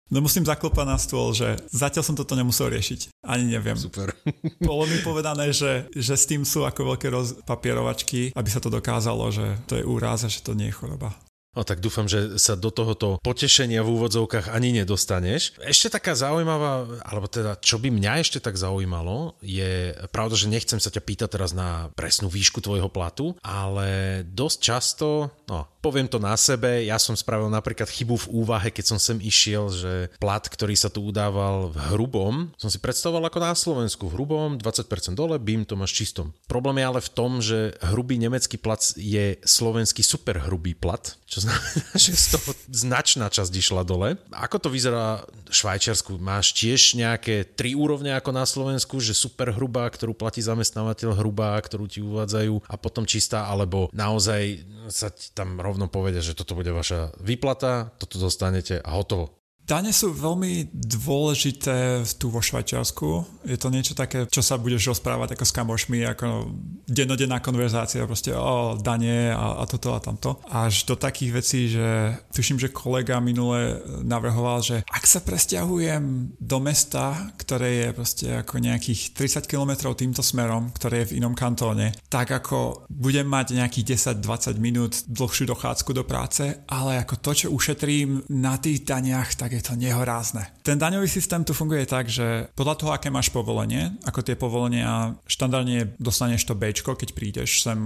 No musím zaklopať na stôl, že zatiaľ som toto nemusel riešiť. Ani neviem. Super. Bolo mi povedané, že, že s tým sú ako veľké roz... papierovačky, aby sa to dokázalo, že to je úraz a že to nie je choroba. No tak dúfam, že sa do tohoto potešenia v úvodzovkách ani nedostaneš. Ešte taká zaujímavá, alebo teda čo by mňa ešte tak zaujímalo, je pravda, že nechcem sa ťa pýtať teraz na presnú výšku tvojho platu, ale dosť často, no poviem to na sebe, ja som spravil napríklad chybu v úvahe, keď som sem išiel, že plat, ktorý sa tu udával v hrubom, som si predstavoval ako na Slovensku, v hrubom 20% dole, bím to máš čistom. Problém je ale v tom, že hrubý nemecký plat je slovenský super hrubý plat, čo znamená, že z toho značná časť išla dole. Ako to vyzerá v Švajčiarsku? Máš tiež nejaké tri úrovne ako na Slovensku, že super hrubá, ktorú platí zamestnávateľ, hrubá, ktorú ti uvádzajú a potom čistá, alebo naozaj sa ti tam rovno povedia, že toto bude vaša výplata, toto dostanete a hotovo. Dane sú veľmi dôležité tu vo Švajčiarsku. Je to niečo také, čo sa budeš rozprávať ako s kamošmi, ako dennodenná konverzácia, proste o dane a, a toto a tamto. Až do takých vecí, že tuším, že kolega minule navrhoval, že ak sa presťahujem do mesta, ktoré je proste ako nejakých 30 km týmto smerom, ktoré je v inom kantóne, tak ako budem mať nejakých 10-20 minút dlhšiu dochádzku do práce, ale ako to, čo ušetrím na tých daniach, tak je to nehorázne. Ten daňový systém tu funguje tak, že podľa toho, aké máš povolenie, ako tie povolenia, štandardne dostaneš to B, keď prídeš sem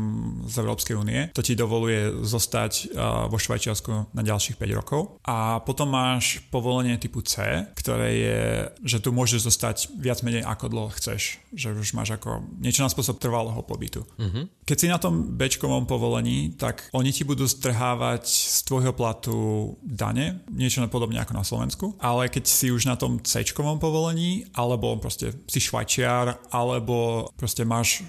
z Európskej únie, to ti dovoluje zostať vo Švajčiarsku na ďalších 5 rokov. A potom máš povolenie typu C, ktoré je, že tu môžeš zostať viac menej ako dlho chceš. Že už máš ako niečo na spôsob trvalého pobytu. Uh-huh. Keď si na tom B povolení, tak oni ti budú strhávať z tvojho platu dane, niečo podobne ako na Slovensku Slovensku, ale keď si už na tom C povolení, alebo proste si švajčiar, alebo proste máš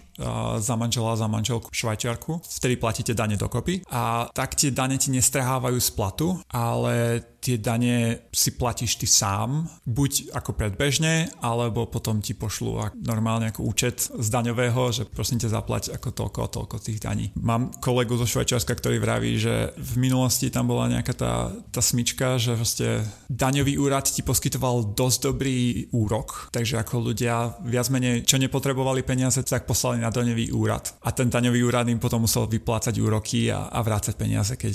za manžela, za manželku švajčiarku, vtedy platíte dane dokopy a tak tie dane ti nestrhávajú z platu, ale tie dane si platíš ty sám, buď ako predbežne, alebo potom ti pošlu normálne ako účet z daňového, že prosím ťa zaplať ako toľko a toľko tých daní. Mám kolegu zo Švajčiarska, ktorý vraví, že v minulosti tam bola nejaká tá, tá smyčka, že proste daňový úrad ti poskytoval dosť dobrý úrok, takže ako ľudia viac menej, čo nepotrebovali peniaze, tak poslali na daňový úrad. A ten daňový úrad im potom musel vyplácať úroky a, a vrácať peniaze, keď,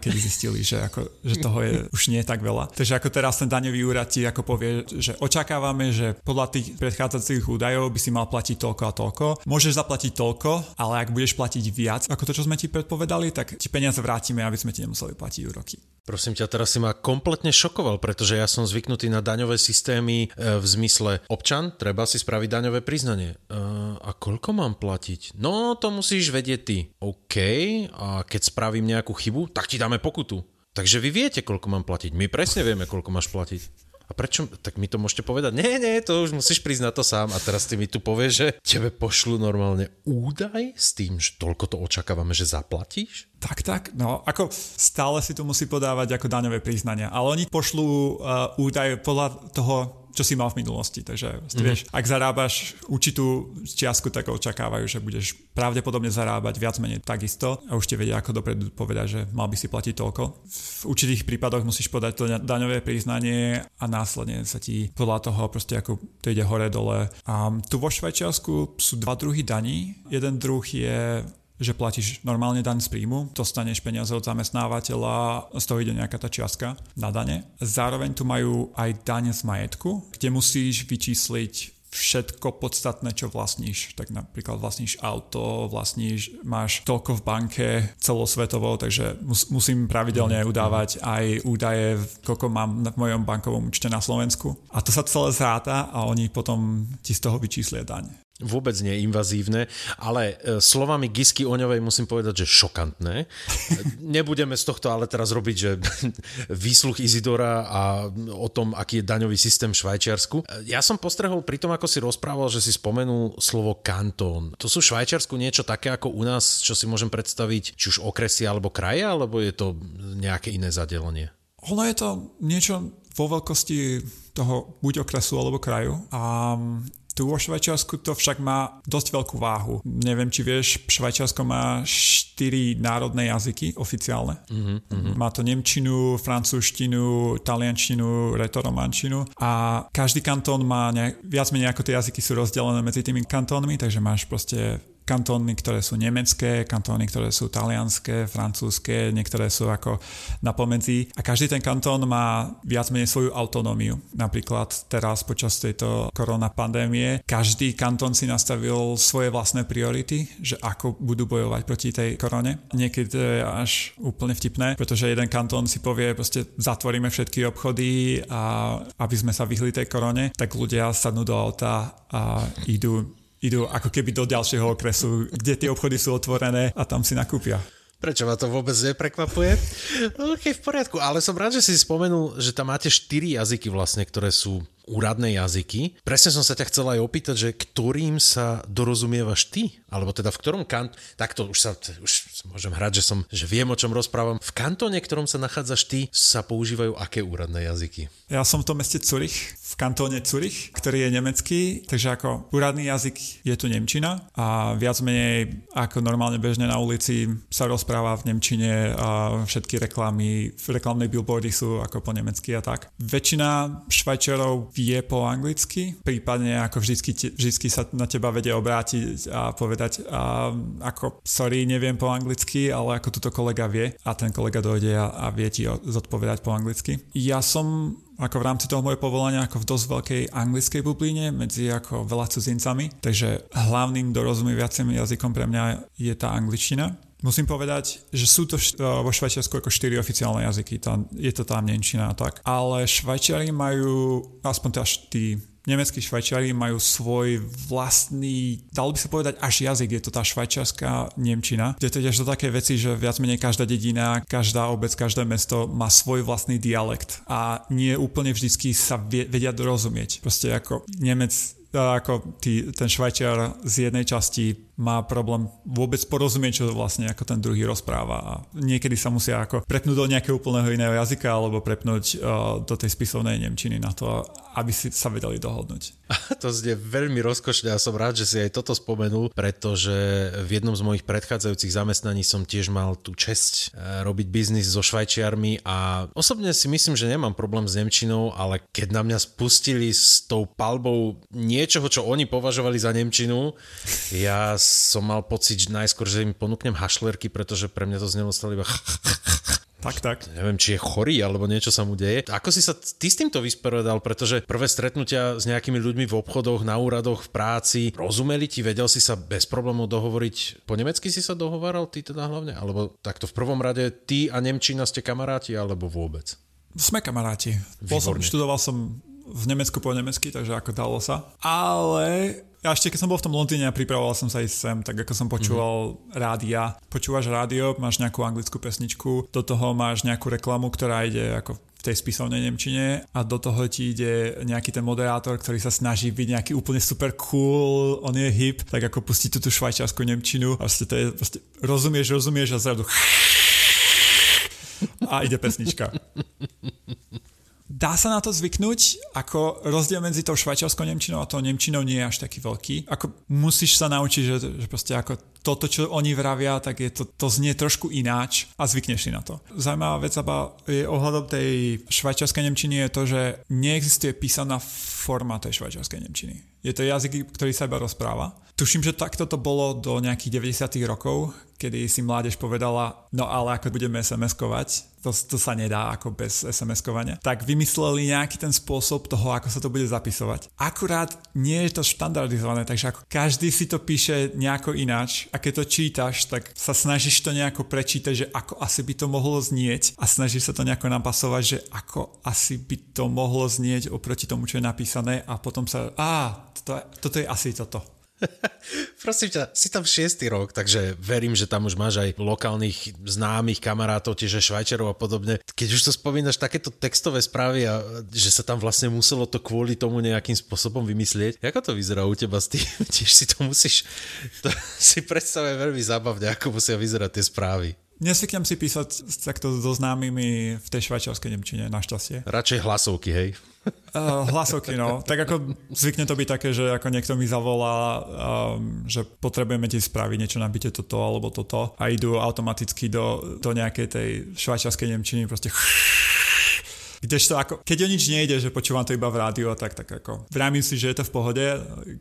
keď zistili, že, ako, že toho je už nie tak veľa. Takže ako teraz ten daňový úrad ti ako povie, že očakávame, že podľa tých predchádzajúcich údajov by si mal platiť toľko a toľko. Môžeš zaplatiť toľko, ale ak budeš platiť viac ako to, čo sme ti predpovedali, tak ti peniaze vrátime, aby sme ti nemuseli platiť úroky. Prosím ťa, teraz si ma kompletne šokoval, pretože ja som zvyknutý na daňové systémy e, v zmysle občan, treba si spraviť daňové priznanie. Uh, a koľko mám platiť? No, to musíš vedieť ty. OK, a keď spravím nejakú chybu, tak ti dáme pokutu. Takže vy viete, koľko mám platiť. My presne vieme, koľko máš platiť. A prečo? Tak mi to môžete povedať. Nie, nie, to už musíš priznať to sám. A teraz ty mi tu povieš, že tebe pošlu normálne údaj s tým, že toľko to očakávame, že zaplatíš? Tak, tak. No, ako stále si to musí podávať ako daňové priznania. Ale oni pošlú uh, údaj podľa toho, čo si mal v minulosti. Takže mm-hmm. vieš, ak zarábaš určitú čiastku, tak očakávajú, že budeš pravdepodobne zarábať viac menej takisto a už ti vedia ako dopredu povedať, že mal by si platiť toľko. V určitých prípadoch musíš podať to daňové priznanie a následne sa ti podľa toho proste ako to ide hore dole. A tu vo Švajčiarsku sú dva druhy daní. Jeden druh je že platíš normálne daň z príjmu, dostaneš peniaze od zamestnávateľa, z toho ide nejaká tá čiastka na dane. Zároveň tu majú aj daň z majetku, kde musíš vyčísliť všetko podstatné, čo vlastníš. Tak napríklad vlastníš auto, vlastníš, máš toľko v banke celosvetovo, takže mus, musím pravidelne mm. udávať aj údaje, koľko mám v mojom bankovom účte na Slovensku. A to sa celé zráta a oni potom ti z toho vyčíslia daň vôbec nie invazívne, ale e, slovami Gisky Oňovej musím povedať, že šokantné. Nebudeme z tohto ale teraz robiť, že výsluch Izidora a o tom, aký je daňový systém v Švajčiarsku. Ja som postrehol pri tom, ako si rozprával, že si spomenul slovo kantón. To sú v Švajčiarsku niečo také ako u nás, čo si môžem predstaviť, či už okresy alebo kraje, alebo je to nejaké iné zadelenie? Ono je to niečo vo veľkosti toho buď okresu alebo kraju a tu vo Švajčiarsku to však má dosť veľkú váhu. Neviem, či vieš, Švajčiarsko má štyri národné jazyky oficiálne. Mm-hmm. Má to nemčinu, francúzštinu, taliančinu, retoromančinu a každý kantón má nejak, viac menej ako tie jazyky sú rozdelené medzi tými kantónmi, takže máš proste kantóny, ktoré sú nemecké, kantóny, ktoré sú talianské, francúzske, niektoré sú ako na pomedzi. A každý ten kantón má viac menej svoju autonómiu. Napríklad teraz počas tejto korona pandémie každý kantón si nastavil svoje vlastné priority, že ako budú bojovať proti tej korone. Niekedy to je až úplne vtipné, pretože jeden kantón si povie, proste zatvoríme všetky obchody a aby sme sa vyhli tej korone, tak ľudia sadnú do auta a idú idú ako keby do ďalšieho okresu, kde tie obchody sú otvorené a tam si nakúpia. Prečo ma to vôbec neprekvapuje? OK, v poriadku, ale som rád, že si spomenul, že tam máte štyri jazyky vlastne, ktoré sú úradné jazyky. Presne som sa ťa chcel aj opýtať, že ktorým sa dorozumievaš ty? Alebo teda v ktorom kant... Takto už sa už môžem hrať, že, som, že viem, o čom rozprávam. V kantone, ktorom sa nachádzaš ty, sa používajú aké úradné jazyky? Ja som v tom meste Zurich, v kantóne Zurich, ktorý je nemecký, takže ako úradný jazyk je tu Nemčina a viac menej ako normálne bežne na ulici sa rozpráva v Nemčine a všetky reklamy, reklamné billboardy sú ako po nemecky a tak. Väčšina Švajčiarov vie po anglicky, prípadne ako vždycky, vždycky sa na teba vedia obrátiť a povedať a ako sorry, neviem po anglicky, ale ako tuto kolega vie a ten kolega dojde a, a vie ti zodpovedať po anglicky. Ja som ako v rámci toho moje povolania ako v dosť veľkej anglickej bubline medzi ako veľa cudzincami, takže hlavným dorozumieviacim jazykom pre mňa je tá angličtina. Musím povedať, že sú to vo Švajčiarsku ako štyri oficiálne jazyky, tam, je to tam Nemčina a tak. Ale Švajčiari majú, aspoň teda tí nemeckí švajčiari majú svoj vlastný, dalo by sa povedať až jazyk, je to tá švajčiarská Nemčina, kde to tiež to také veci, že viac menej každá dedina, každá obec, každé mesto má svoj vlastný dialekt a nie úplne vždycky sa vedia dorozumieť. Proste ako Nemec ako tý, ten švajčiar z jednej časti má problém vôbec porozumieť, čo vlastne ako ten druhý rozpráva a niekedy sa musia ako prepnúť do nejakého úplného iného jazyka alebo prepnúť uh, do tej spisovnej Nemčiny na to, aby si sa vedeli dohodnúť. To znie veľmi rozkošne a som rád, že si aj toto spomenul, pretože v jednom z mojich predchádzajúcich zamestnaní som tiež mal tú česť uh, robiť biznis so Švajčiarmi a osobne si myslím, že nemám problém s Nemčinou, ale keď na mňa spustili s tou palbou niečoho, čo oni považovali za Nemčinu, ja som mal pocit že najskôr, že im ponúknem hašlerky, pretože pre mňa to znelo stále iba tak, tak. Neviem, či je chorý, alebo niečo sa mu deje. Ako si sa ty s týmto vysporiadal, pretože prvé stretnutia s nejakými ľuďmi v obchodoch, na úradoch, v práci, rozumeli ti, vedel si sa bez problémov dohovoriť, po nemecky si sa dohovaral, ty teda hlavne? Alebo takto v prvom rade ty a Nemčina ste kamaráti, alebo vôbec? Sme kamaráti. Bol som, študoval som v Nemecku po nemecky, takže ako dalo sa. Ale ja ešte keď som bol v tom Londýne a pripravoval som sa ísť sem, tak ako som počúval mm-hmm. rádia. Počúvaš rádio, máš nejakú anglickú pesničku, do toho máš nejakú reklamu, ktorá ide ako v tej spisovnej Nemčine a do toho ti ide nejaký ten moderátor, ktorý sa snaží byť nejaký úplne super cool, on je hip, tak ako pustiť tú, tú švajčiarsku Nemčinu a vlastne to je, proste, rozumieš, rozumieš a zrazu a ide pesnička. Dá sa na to zvyknúť, ako rozdiel medzi tou švajčiarskou Nemčinou a tou Nemčinou nie je až taký veľký. Ako musíš sa naučiť, že, že proste ako toto, čo oni vravia, tak je to, to znie trošku ináč a zvykneš si na to. Zaujímavá vec je ohľadom tej švajčiarskej Nemčiny je to, že neexistuje písaná forma tej švajčiarskej Nemčiny. Je to jazyk, ktorý sa iba rozpráva. Tuším, že takto to bolo do nejakých 90. rokov, kedy si mládež povedala, no ale ako budeme SMS-kovať, to, to sa nedá ako bez SMS-kovania, tak vymysleli nejaký ten spôsob toho, ako sa to bude zapisovať. Akurát nie je to štandardizované, takže ako každý si to píše nejako ináč a keď to čítaš, tak sa snažíš to nejako prečítať, že ako asi by to mohlo znieť a snažíš sa to nejako napasovať, že ako asi by to mohlo znieť oproti tomu, čo je napísané a potom sa, á, toto, toto je asi toto. Prosím ťa, si tam šiestý rok, takže verím, že tam už máš aj lokálnych známych kamarátov, tiež Švajčerov a podobne. Keď už to spomínaš, takéto textové správy a že sa tam vlastne muselo to kvôli tomu nejakým spôsobom vymyslieť. Ako to vyzerá u teba s tým? Tiež si to musíš... To si predstavuje veľmi zábavne, ako musia vyzerať tie správy. Nesvyknem si písať takto so známymi v tej švajčiarskej Nemčine, našťastie. Radšej hlasovky, hej? Uh, hlasovky, no. Tak ako zvykne to byť také, že ako niekto mi zavolá, um, že potrebujeme ti spraviť niečo, nabite toto alebo toto a idú automaticky do, do nejakej tej švajčiarskej Nemčiny proste Kdežto ako, keď o nič nejde, že počúvam to iba v rádiu, tak, tak ako vrámim si, že je to v pohode,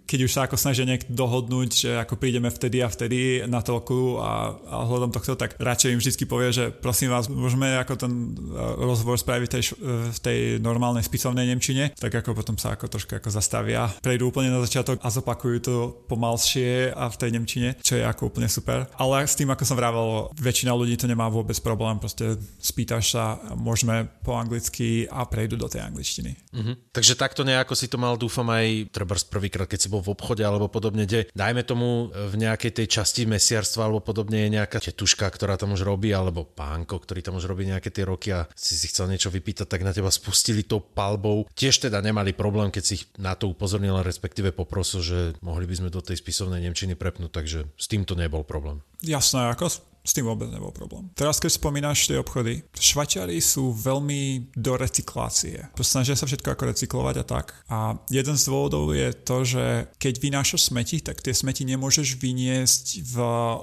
keď už sa ako snažia nejak dohodnúť, že ako prídeme vtedy a vtedy na toku a, a hľadom tohto, tak radšej im vždy povie, že prosím vás, môžeme ako ten e, rozhovor spraviť tej, v tej normálnej spisovnej Nemčine, tak ako potom sa ako trošku ako zastavia, prejdú úplne na začiatok a zopakujú to pomalšie a v tej Nemčine, čo je ako úplne super. Ale s tým, ako som vravel, väčšina ľudí to nemá vôbec problém, proste spýtaš sa, môžeme po anglicky a prejdú do tej angličtiny. Uh-huh. Takže takto nejako si to mal, dúfam, aj treba prvýkrát, keď si bol v obchode alebo podobne, kde dajme tomu v nejakej tej časti mesiarstva alebo podobne je nejaká tetuška, ktorá tam už robí, alebo pánko, ktorý tam už robí nejaké tie roky a si si chcel niečo vypýtať, tak na teba spustili tou palbou. Tiež teda nemali problém, keď si ich na to upozornila, respektíve poprosil, že mohli by sme do tej spisovnej Nemčiny prepnúť, takže s týmto nebol problém. Jasné, ako s tým vôbec nebol problém. Teraz, keď spomínaš tie obchody, Švačiari sú veľmi do recyklácie. Snažia sa všetko ako recyklovať a tak. A jeden z dôvodov je to, že keď vynášaš smeti, tak tie smeti nemôžeš vyniesť v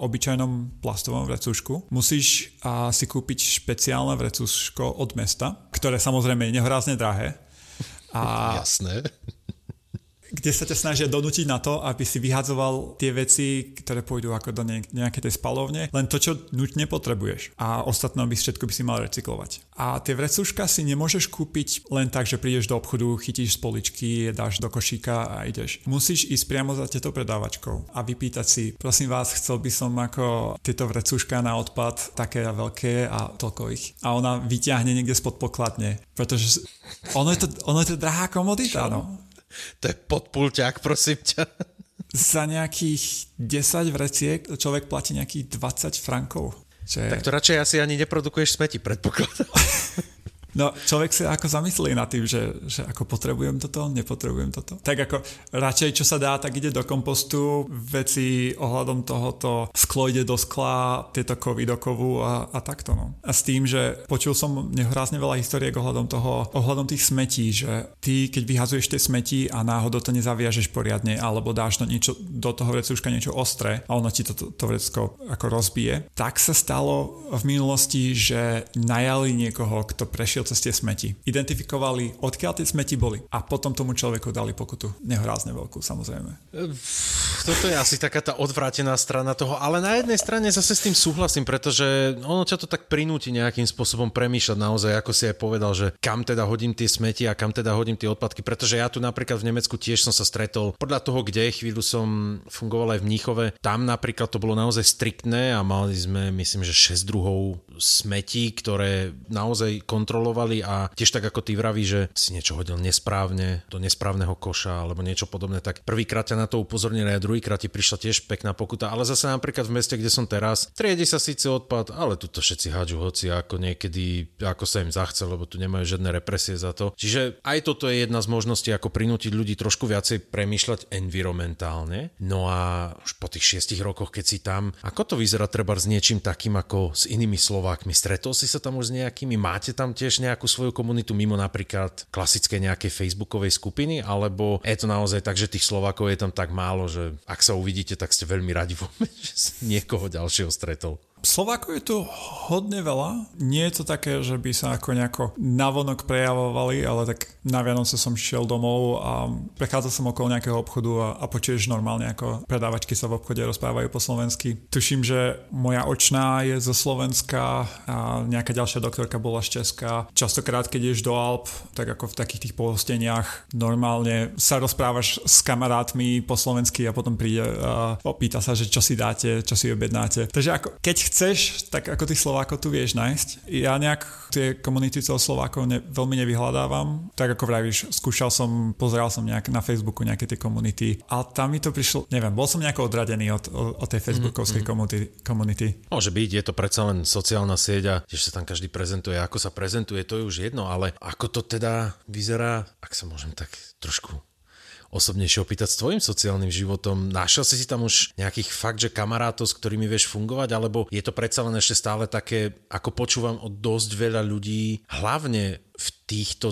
obyčajnom plastovom vrecúšku. Musíš a, si kúpiť špeciálne vrecúško od mesta, ktoré samozrejme je nehorázne drahé. A Jasné kde sa ťa snažia donútiť na to, aby si vyhadzoval tie veci, ktoré pôjdu ako do nejakej tej spalovne, len to, čo nutne potrebuješ. A ostatné by všetko by si mal recyklovať. A tie vrecúška si nemôžeš kúpiť len tak, že prídeš do obchodu, chytíš z poličky, dáš do košíka a ideš. Musíš ísť priamo za tieto predávačkou a vypýtať si, prosím vás, chcel by som ako tieto vrecúška na odpad také a veľké a toľko ich. A ona vyťahne niekde spod pokladne, pretože ono je to, ono je to drahá komodita, no. To je podpulťák, prosím ťa. Za nejakých 10 vreciek človek platí nejakých 20 frankov. Že... Tak to radšej asi ani neprodukuješ smeti, predpokladám. No, človek sa ako zamyslí nad tým, že, že ako potrebujem toto, nepotrebujem toto. Tak ako radšej, čo sa dá, tak ide do kompostu, veci ohľadom tohoto sklo ide do skla, tieto kovy do kovu a, a takto. No. A s tým, že počul som nehrázne veľa historiek ohľadom toho, ohľadom tých smetí, že ty, keď vyhazuješ tie smeti a náhodou to nezaviažeš poriadne, alebo dáš to niečo, do toho vrecúška niečo ostré a ono ti to, to, to vrecko ako rozbije, tak sa stalo v minulosti, že najali niekoho, kto prešiel cez tie smeti. Identifikovali, odkiaľ tie smeti boli a potom tomu človeku dali pokutu. Nehorázne veľkú, samozrejme. Toto je asi taká tá odvrátená strana toho, ale na jednej strane zase s tým súhlasím, pretože ono ťa to tak prinúti nejakým spôsobom premýšľať naozaj, ako si aj povedal, že kam teda hodím tie smeti a kam teda hodím tie odpadky, pretože ja tu napríklad v Nemecku tiež som sa stretol podľa toho, kde chvíľu som fungoval aj v Mníchove, tam napríklad to bolo naozaj striktné a mali sme, myslím, že 6 druhov smetí, ktoré naozaj kontrolovali kontrolovali a tiež tak ako ty vraví, že si niečo hodil nesprávne do nesprávneho koša alebo niečo podobné, tak prvýkrát ťa na to upozornili a druhýkrát ti prišla tiež pekná pokuta, ale zase napríklad v meste, kde som teraz, triedi sa síce odpad, ale tu to všetci hádžu hoci ako niekedy, ako sa im zachce, lebo tu nemajú žiadne represie za to. Čiže aj toto je jedna z možností, ako prinútiť ľudí trošku viacej premýšľať environmentálne. No a už po tých šiestich rokoch, keď si tam, ako to vyzerá treba s niečím takým ako s inými Slovákmi? Stretol si sa tam už s nejakými? Máte tam tiež nejakú svoju komunitu mimo napríklad klasické nejakej facebookovej skupiny, alebo je to naozaj tak, že tých Slovákov je tam tak málo, že ak sa uvidíte, tak ste veľmi radi že si niekoho ďalšieho stretol. Slovákov je tu hodne veľa. Nie je to také, že by sa ako nejako navonok prejavovali, ale tak na Vianoce som šiel domov a prechádzal som okolo nejakého obchodu a, a počuješ normálne, ako predávačky sa v obchode rozprávajú po slovensky. Tuším, že moja očná je zo Slovenska a nejaká ďalšia doktorka bola z Česka. Častokrát, keď ideš do Alp, tak ako v takých tých pohosteniach, normálne sa rozprávaš s kamarátmi po slovensky a potom príde a opýta sa, že čo si dáte, čo si objednáte. Takže ako, keď chceš, tak ako tých Slovákov tu vieš nájsť. Ja nejak tie komunity Slovákov ne, veľmi nevyhľadávam. Tak ako vravíš, skúšal som, pozeral som nejak na Facebooku nejaké tie komunity a tam mi to prišlo, neviem, bol som nejako odradený od, od, tej facebookovskej mm-hmm. komunity. Môže byť, je to predsa len sociálna sieť a tiež sa tam každý prezentuje. Ako sa prezentuje, to je už jedno, ale ako to teda vyzerá, ak sa môžem tak trošku osobnejšie opýtať s tvojim sociálnym životom. Našiel si si tam už nejakých fakt, že kamarátov, s ktorými vieš fungovať, alebo je to predsa len ešte stále také, ako počúvam od dosť veľa ľudí, hlavne v týchto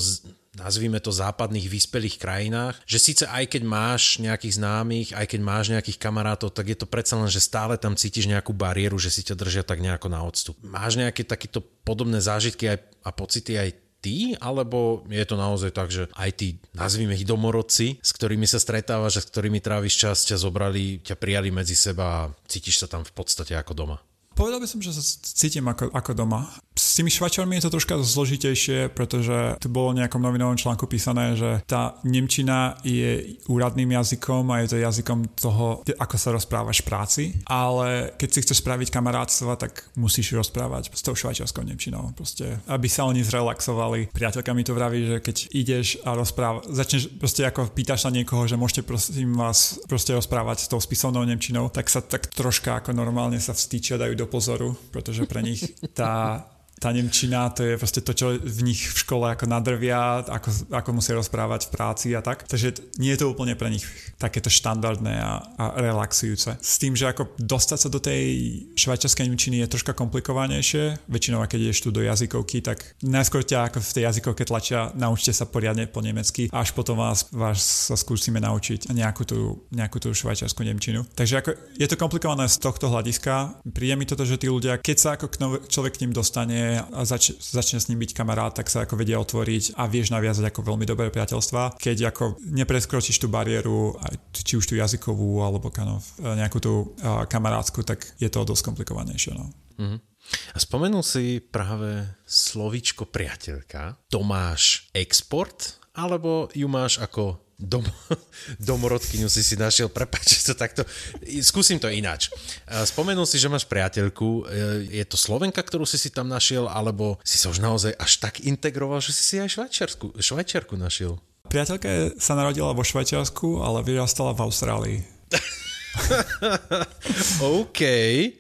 nazvime to západných vyspelých krajinách, že síce aj keď máš nejakých známych, aj keď máš nejakých kamarátov, tak je to predsa len, že stále tam cítiš nejakú bariéru, že si ťa držia tak nejako na odstup. Máš nejaké takéto podobné zážitky aj, a pocity aj ty, alebo je to naozaj tak, že aj tí, nazvime ich domorodci, s ktorými sa stretávaš a s ktorými tráviš čas, ťa zobrali, ťa prijali medzi seba a cítiš sa tam v podstate ako doma? Povedal by som, že sa cítim ako, ako doma. S tými švačarmi je to troška zložitejšie, pretože tu bolo v nejakom novinovom článku písané, že tá Nemčina je úradným jazykom a je to jazykom toho, ako sa rozprávaš v práci, ale keď si chceš spraviť kamarátstva, tak musíš rozprávať s tou švajčiarskou Nemčinou. Proste, aby sa oni zrelaxovali. Priateľka mi to vraví, že keď ideš a rozpráva, začneš proste ako pýtaš sa niekoho, že môžete prosím vás proste rozprávať s tou spisovnou Nemčinou, tak sa tak troška ako normálne sa vstýčia, dajú do do pozoru, pretože pre nich tá tá Nemčina, to je proste to, čo v nich v škole ako nadrvia, ako, ako musia rozprávať v práci a tak. Takže nie je to úplne pre nich takéto štandardné a, a relaxujúce. S tým, že ako dostať sa do tej švajčiarskej Nemčiny je troška komplikovanejšie. Väčšinou, keď ideš tu do jazykovky, tak najskôr ťa ako v tej jazykovke tlačia, naučte sa poriadne po nemecky, až potom vás, vás sa skúsime naučiť nejakú tú, nejakú tú švajčiarsku Nemčinu. Takže ako je to komplikované z tohto hľadiska. Príde mi toto, že tí ľudia, keď sa ako človek k ním dostane, a zač- začne s ním byť kamarát, tak sa ako vedia otvoriť a vieš naviazať ako veľmi dobré priateľstva. Keď ako nepreskročíš tú bariéru, či už tú jazykovú alebo kanov, e, nejakú tú uh, kamarátsku, tak je to dosť komplikovanejšie. No. Mm-hmm. A spomenul si práve slovíčko priateľka. To máš export, alebo ju máš ako dom, domorodkyňu si si našiel, prepáč, to takto, skúsim to ináč. Spomenul si, že máš priateľku, e, je to Slovenka, ktorú si si tam našiel, alebo si sa už naozaj až tak integroval, že si si aj švajčiarsku, švajčiarku našiel? Priateľka sa narodila vo Švajčiarsku, ale vyrastala v Austrálii. OK,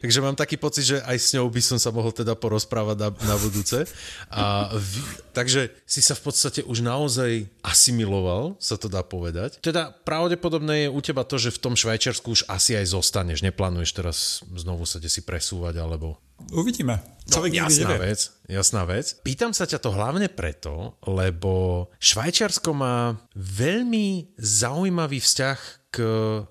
takže mám taký pocit, že aj s ňou by som sa mohol teda porozprávať na, na budúce. A v, takže si sa v podstate už naozaj asimiloval, sa to dá povedať. Teda pravdepodobné je u teba to, že v tom Švajčiarsku už asi aj zostaneš. Neplánuješ teraz znovu sa si presúvať alebo... Uvidíme. no, jasná nevie. vec, jasná vec. Pýtam sa ťa to hlavne preto, lebo Švajčiarsko má veľmi zaujímavý vzťah k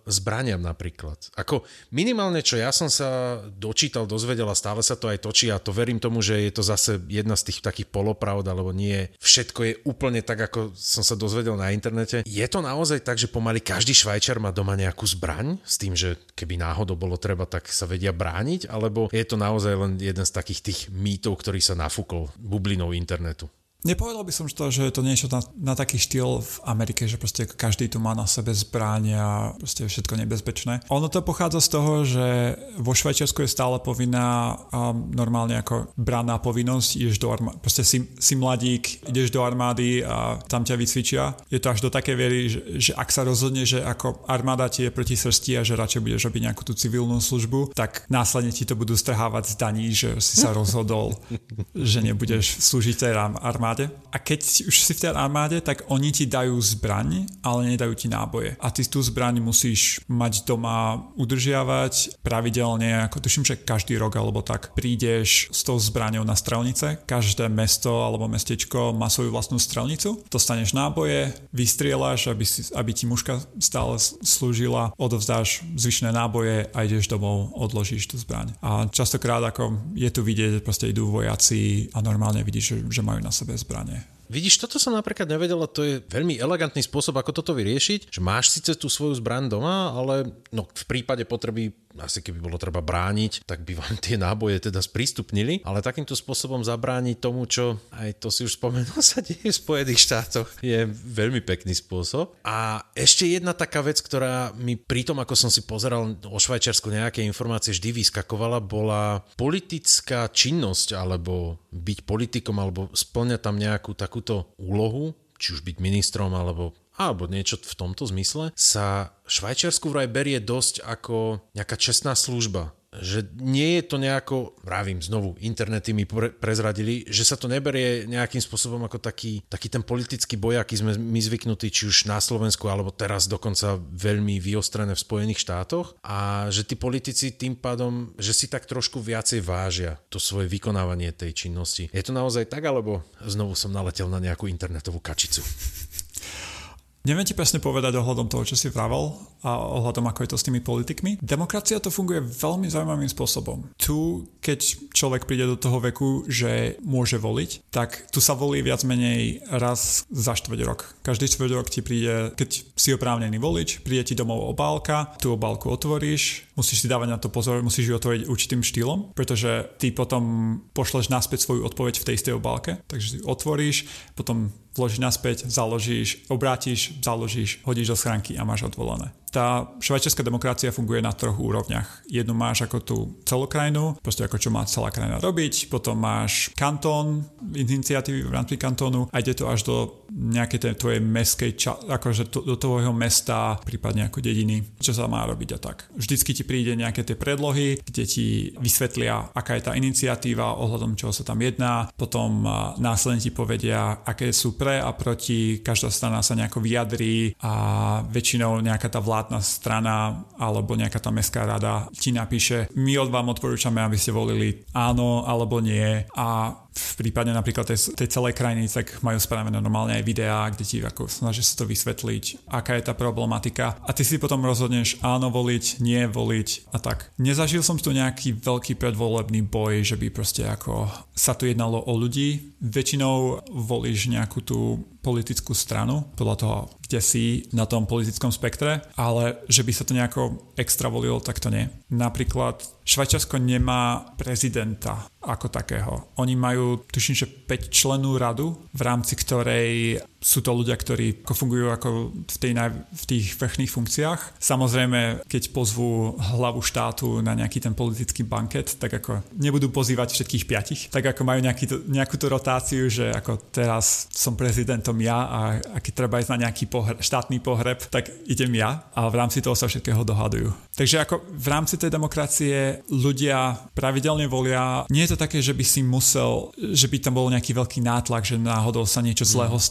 zbraniam napríklad. Ako minimálne, čo ja som sa dočítal, dozvedel a stále sa to aj točí a to verím tomu, že je to zase jedna z tých takých polopravd, alebo nie všetko je úplne tak, ako som sa dozvedel na internete. Je to naozaj tak, že pomaly každý švajčar má doma nejakú zbraň s tým, že keby náhodou bolo treba, tak sa vedia brániť, alebo je to naozaj len jeden z takých tých mýtov, ktorý sa nafúkol bublinou internetu? Nepovedal by som to, že je to niečo na, na taký štýl v Amerike, že proste každý tu má na sebe zbraň a proste všetko nebezpečné. Ono to pochádza z toho, že vo Švajčiarsku je stále povinná um, normálne ako braná povinnosť, ideš do armády, proste si, si mladík, ideš do armády a tam ťa vycvičia. Je to až do také viery, že, že ak sa rozhodne, že ako armáda ti je proti srsti a že radšej budeš robiť nejakú tú civilnú službu, tak následne ti to budú strhávať z daní, že si sa rozhodol, že nebudeš slúžiť tej armáde armáde a keď už si v tej armáde, tak oni ti dajú zbraň, ale nedajú ti náboje. A ty tú zbraň musíš mať doma udržiavať pravidelne, ako tuším, že každý rok alebo tak prídeš s tou zbraňou na strelnice. Každé mesto alebo mestečko má svoju vlastnú strelnicu. Dostaneš náboje, vystrieľaš, aby, si, aby ti muška stále slúžila, odovzdáš zvyšné náboje a ideš domov, odložíš tú zbraň. A častokrát ako je tu vidieť, proste idú vojaci a normálne vidíš, že, že majú na sebe zbranie. Vidíš, toto som napríklad nevedel a to je veľmi elegantný spôsob, ako toto vyriešiť, že máš síce tú svoju zbraň doma, ale no, v prípade potreby asi keby bolo treba brániť, tak by vám tie náboje teda sprístupnili, ale takýmto spôsobom zabrániť tomu, čo aj to si už spomenul, sa deje v Spojených štátoch, je veľmi pekný spôsob. A ešte jedna taká vec, ktorá mi pri tom, ako som si pozeral o Švajčiarsku nejaké informácie, vždy vyskakovala, bola politická činnosť, alebo byť politikom, alebo splňať tam nejakú takúto úlohu, či už byť ministrom, alebo alebo niečo v tomto zmysle, sa Švajčiarsku vraj berie dosť ako nejaká čestná služba že nie je to nejako, vravím znovu, internety mi pre, prezradili, že sa to neberie nejakým spôsobom ako taký, taký ten politický boj, aký sme my zvyknutí, či už na Slovensku, alebo teraz dokonca veľmi vyostrené v Spojených štátoch a že tí politici tým pádom, že si tak trošku viacej vážia to svoje vykonávanie tej činnosti. Je to naozaj tak, alebo znovu som naletel na nejakú internetovú kačicu? Neviem ti presne povedať ohľadom toho, čo si vravel a ohľadom ako je to s tými politikmi. Demokracia to funguje veľmi zaujímavým spôsobom. Tu, keď človek príde do toho veku, že môže voliť, tak tu sa volí viac menej raz za štvrť rok. Každý štvrť rok ti príde, keď si oprávnený volič, príde ti domov obálka, tú obálku otvoríš, musíš si dávať na to pozor, musíš ju otvoriť určitým štýlom, pretože ty potom pošleš naspäť svoju odpoveď v tej istej obálke. Takže si otvoríš, potom vložíš naspäť, založíš, obrátiš, založíš, hodíš do schránky a máš odvolané tá švajčiarska demokracia funguje na troch úrovniach. Jednu máš ako tú celú krajinu, proste ako čo má celá krajina robiť, potom máš kantón, iniciatívy v rámci kantónu a ide to až do nejakej tej tvojej meskej, ča- akože to, do tvojho mesta, prípadne ako dediny, čo sa má robiť a tak. Vždycky ti príde nejaké tie predlohy, kde ti vysvetlia, aká je tá iniciatíva, ohľadom čoho sa tam jedná, potom následne ti povedia, aké sú pre a proti, každá strana sa nejako vyjadrí a väčšinou nejaká tá vláda štátna strana alebo nejaká tá mestská rada ti napíše, my od vám odporúčame, aby ste volili áno alebo nie. A v prípade napríklad tej, tej celej krajiny, tak majú spravené normálne aj videá, kde ti ako snaží sa to vysvetliť, aká je tá problematika a ty si potom rozhodneš áno voliť, nie voliť a tak. Nezažil som tu nejaký veľký predvolebný boj, že by proste ako sa tu jednalo o ľudí. Väčšinou volíš nejakú tú politickú stranu, podľa toho, kde si na tom politickom spektre, ale že by sa to nejako extra volilo, tak to nie. Napríklad Švajčiarsko nemá prezidenta ako takého. Oni majú, tuším, že 5 členú radu, v rámci ktorej sú to ľudia, ktorí fungujú ako v, tej naj, v tých vrchných funkciách. Samozrejme, keď pozvú hlavu štátu na nejaký ten politický banket, tak ako nebudú pozývať všetkých piatich, tak ako majú nejaký to, nejakú tú rotáciu, že ako teraz som prezidentom ja a, a keď treba ísť na nejaký pohreb, štátny pohreb, tak idem ja a v rámci toho sa všetkého dohadujú. Takže ako v rámci tej demokracie ľudia pravidelne volia, nie je to také, že by si musel, že by tam bol nejaký veľký nátlak, že náhodou sa niečo zlého mm.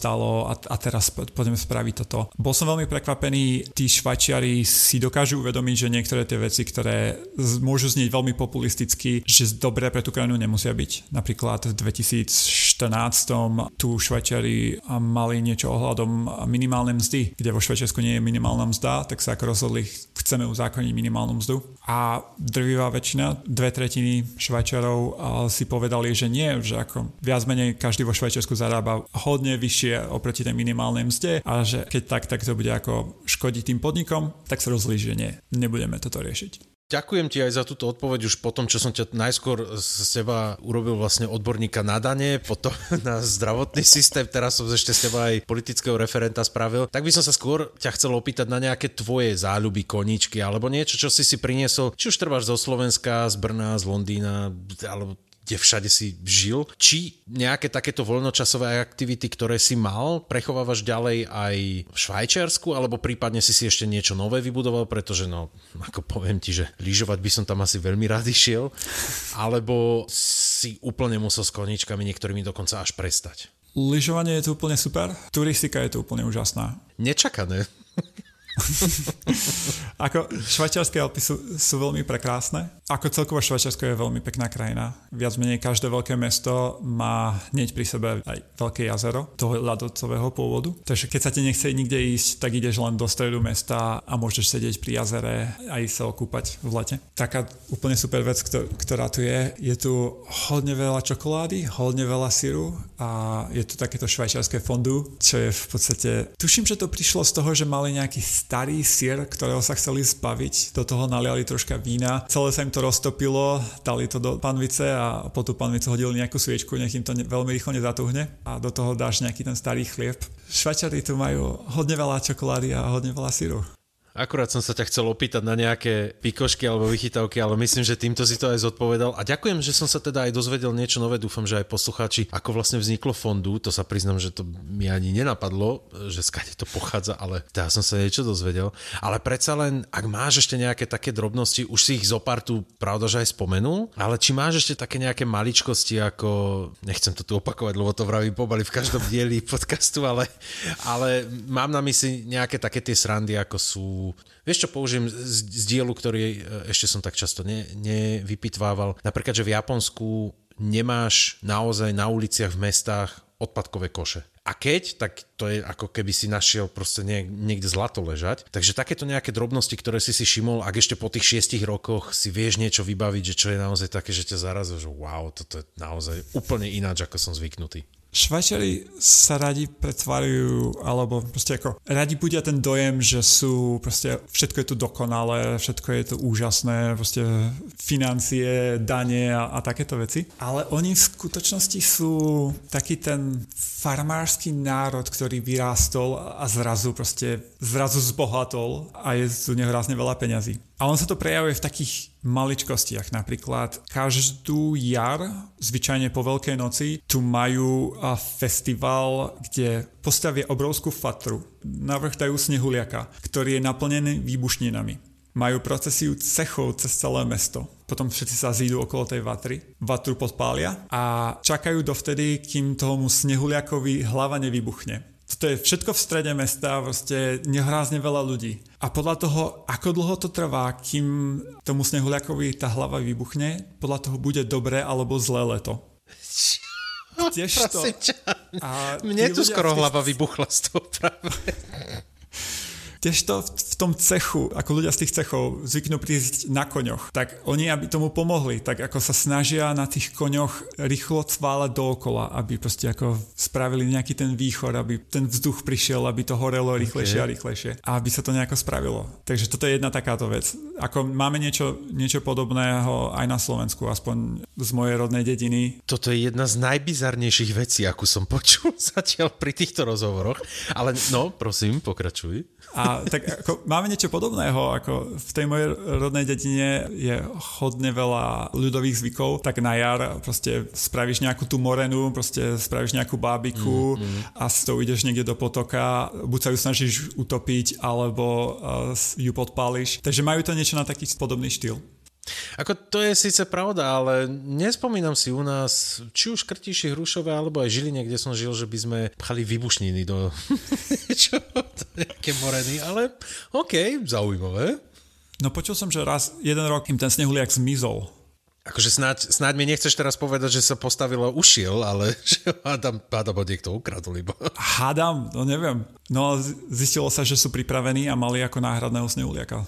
A, a teraz poďme spraviť toto. Bol som veľmi prekvapený, tí Švajčiari si dokážu uvedomiť, že niektoré tie veci, ktoré môžu znieť veľmi populisticky, že dobré pre tú krajinu nemusia byť. Napríklad v 2014 tu Švajčiari mali niečo ohľadom minimálnej mzdy, kde vo Švajčiarsku nie je minimálna mzda, tak sa ako rozhodli, chceme uzákoniť minimálnu mzdu. A drvivá väčšina, dve tretiny Švajčiarov si povedali, že nie, že ako viac menej každý vo Švajčiarsku zarába hodne vyššie oproti proti tej minimálnej mzde a že keď tak, tak to bude ako škodiť tým podnikom, tak sa rozlí, že nie, nebudeme toto riešiť. Ďakujem ti aj za túto odpoveď už po tom, čo som ťa najskôr z teba urobil vlastne odborníka na dane, potom na zdravotný systém, teraz som ešte z teba aj politického referenta spravil. Tak by som sa skôr ťa chcel opýtať na nejaké tvoje záľuby, koníčky alebo niečo, čo si si priniesol, či už trváš zo Slovenska, z Brna, z Londýna, alebo kde všade si žil. Či nejaké takéto voľnočasové aktivity, ktoré si mal, prechovávaš ďalej aj v Švajčiarsku, alebo prípadne si si ešte niečo nové vybudoval, pretože no, ako poviem ti, že lyžovať by som tam asi veľmi rád išiel, alebo si úplne musel s koničkami niektorými dokonca až prestať. Lyžovanie je tu úplne super, turistika je tu úplne úžasná. Nečakané. ako švajčiarske Alpy sú, sú veľmi prekrásne. Ako celkovo Švajčiarsko je veľmi pekná krajina. Viac menej každé veľké mesto má hneď pri sebe aj veľké jazero toho ľadovcového pôvodu. Takže keď sa ti nechce nikde ísť, tak ideš len do stredu mesta a môžeš sedieť pri jazere a ísť sa okúpať v lete. Taká úplne super vec, ktorá tu je, je tu hodne veľa čokolády, hodne veľa syru a je tu takéto švajčiarske fondu, čo je v podstate... Tuším, že to prišlo z toho, že mali nejaký starý sír, ktorého sa chceli zbaviť, do toho naliali troška vína, celé sa im to roztopilo, dali to do panvice a po tú panvicu hodili nejakú sviečku, nech im to ne, veľmi rýchlo nezatuhne a do toho dáš nejaký ten starý chlieb. Švačari tu majú hodne veľa čokolády a hodne veľa síru. Akurát som sa ťa chcel opýtať na nejaké pikošky alebo vychytavky, ale myslím, že týmto si to aj zodpovedal. A ďakujem, že som sa teda aj dozvedel niečo nové. Dúfam, že aj poslucháči, ako vlastne vzniklo fondu. To sa priznam, že to mi ani nenapadlo, že skade to pochádza, ale teda som sa niečo dozvedel. Ale predsa len, ak máš ešte nejaké také drobnosti, už si ich zo pár tu pravda, že aj spomenul, ale či máš ešte také nejaké maličkosti, ako, nechcem to tu opakovať, lebo to vravím pomaly v každom dieli podcastu, ale, ale mám na mysli nejaké také tie srandy, ako sú Vieš čo, použijem z, z dielu, ktorý ešte som tak často ne, nevypitvával. Napríklad, že v Japonsku nemáš naozaj na uliciach v mestách odpadkové koše. A keď, tak to je ako keby si našiel proste niekde zlato ležať. Takže takéto nejaké drobnosti, ktoré si si všimol, ak ešte po tých šiestich rokoch si vieš niečo vybaviť, že čo je naozaj také, že ťa zarazilo, že wow, toto je naozaj úplne ináč, ako som zvyknutý. Švajčari sa radi pretvárajú, alebo proste ako radi budia ten dojem, že sú proste všetko je tu dokonalé, všetko je tu úžasné, proste financie, dane a, a takéto veci. Ale oni v skutočnosti sú taký ten farmársky národ, ktorý vyrástol a zrazu proste zrazu zbohatol a je tu nehrazne veľa peňazí. A on sa to prejavuje v takých maličkostiach. Napríklad každú jar, zvyčajne po Veľkej noci, tu majú festival, kde postavia obrovskú fatru. Navrh dajú snehuliaka, ktorý je naplnený výbušninami. Majú procesiu cechov cez celé mesto. Potom všetci sa zídu okolo tej vatry, vatru podpália a čakajú dovtedy, kým tomu snehuliakovi hlava nevybuchne to je všetko v strede mesta, proste nehrázne veľa ľudí. A podľa toho, ako dlho to trvá, kým tomu snehuliakovi tá hlava vybuchne, podľa toho bude dobré alebo zlé leto. Tiež to. A Mne tu skoro hlava vybuchla z toho práve. Kdežto v tom cechu, ako ľudia z tých cechov zvyknú prísť na koňoch, tak oni, aby tomu pomohli, tak ako sa snažia na tých koňoch rýchlo cváľať dookola, aby proste ako spravili nejaký ten výchor, aby ten vzduch prišiel, aby to horelo rýchlejšie okay. a rýchlejšie a aby sa to nejako spravilo. Takže toto je jedna takáto vec. Ako máme niečo, niečo podobného aj na Slovensku, aspoň z mojej rodnej dediny. Toto je jedna z najbizarnejších vecí, akú som počul zatiaľ pri týchto rozhovoroch. Ale no, prosím, pokračuj. A tak ako, máme niečo podobného, ako v tej mojej rodnej dedine je hodne veľa ľudových zvykov, tak na jar proste spravíš nejakú tú morenu, proste spravíš nejakú bábiku mm, mm. a s tou ideš niekde do potoka, buď sa ju snažíš utopiť, alebo uh, ju podpáliš. Takže majú to niečo na taký podobný štýl. Ako to je síce pravda, ale nespomínam si u nás, či už Krtiši, Hrušové, alebo aj Žiline, kde som žil, že by sme pchali vybušniny do niečo, nejaké moreny, ale OK, zaujímavé. No počul som, že raz jeden rok im ten snehuliak zmizol. Akože snáď, snáď mi nechceš teraz povedať, že sa postavilo ušiel, ale že hádam, hádam ho niekto ukradol iba. Hádam, no neviem. No zistilo sa, že sú pripravení a mali ako náhradného snehuliaka.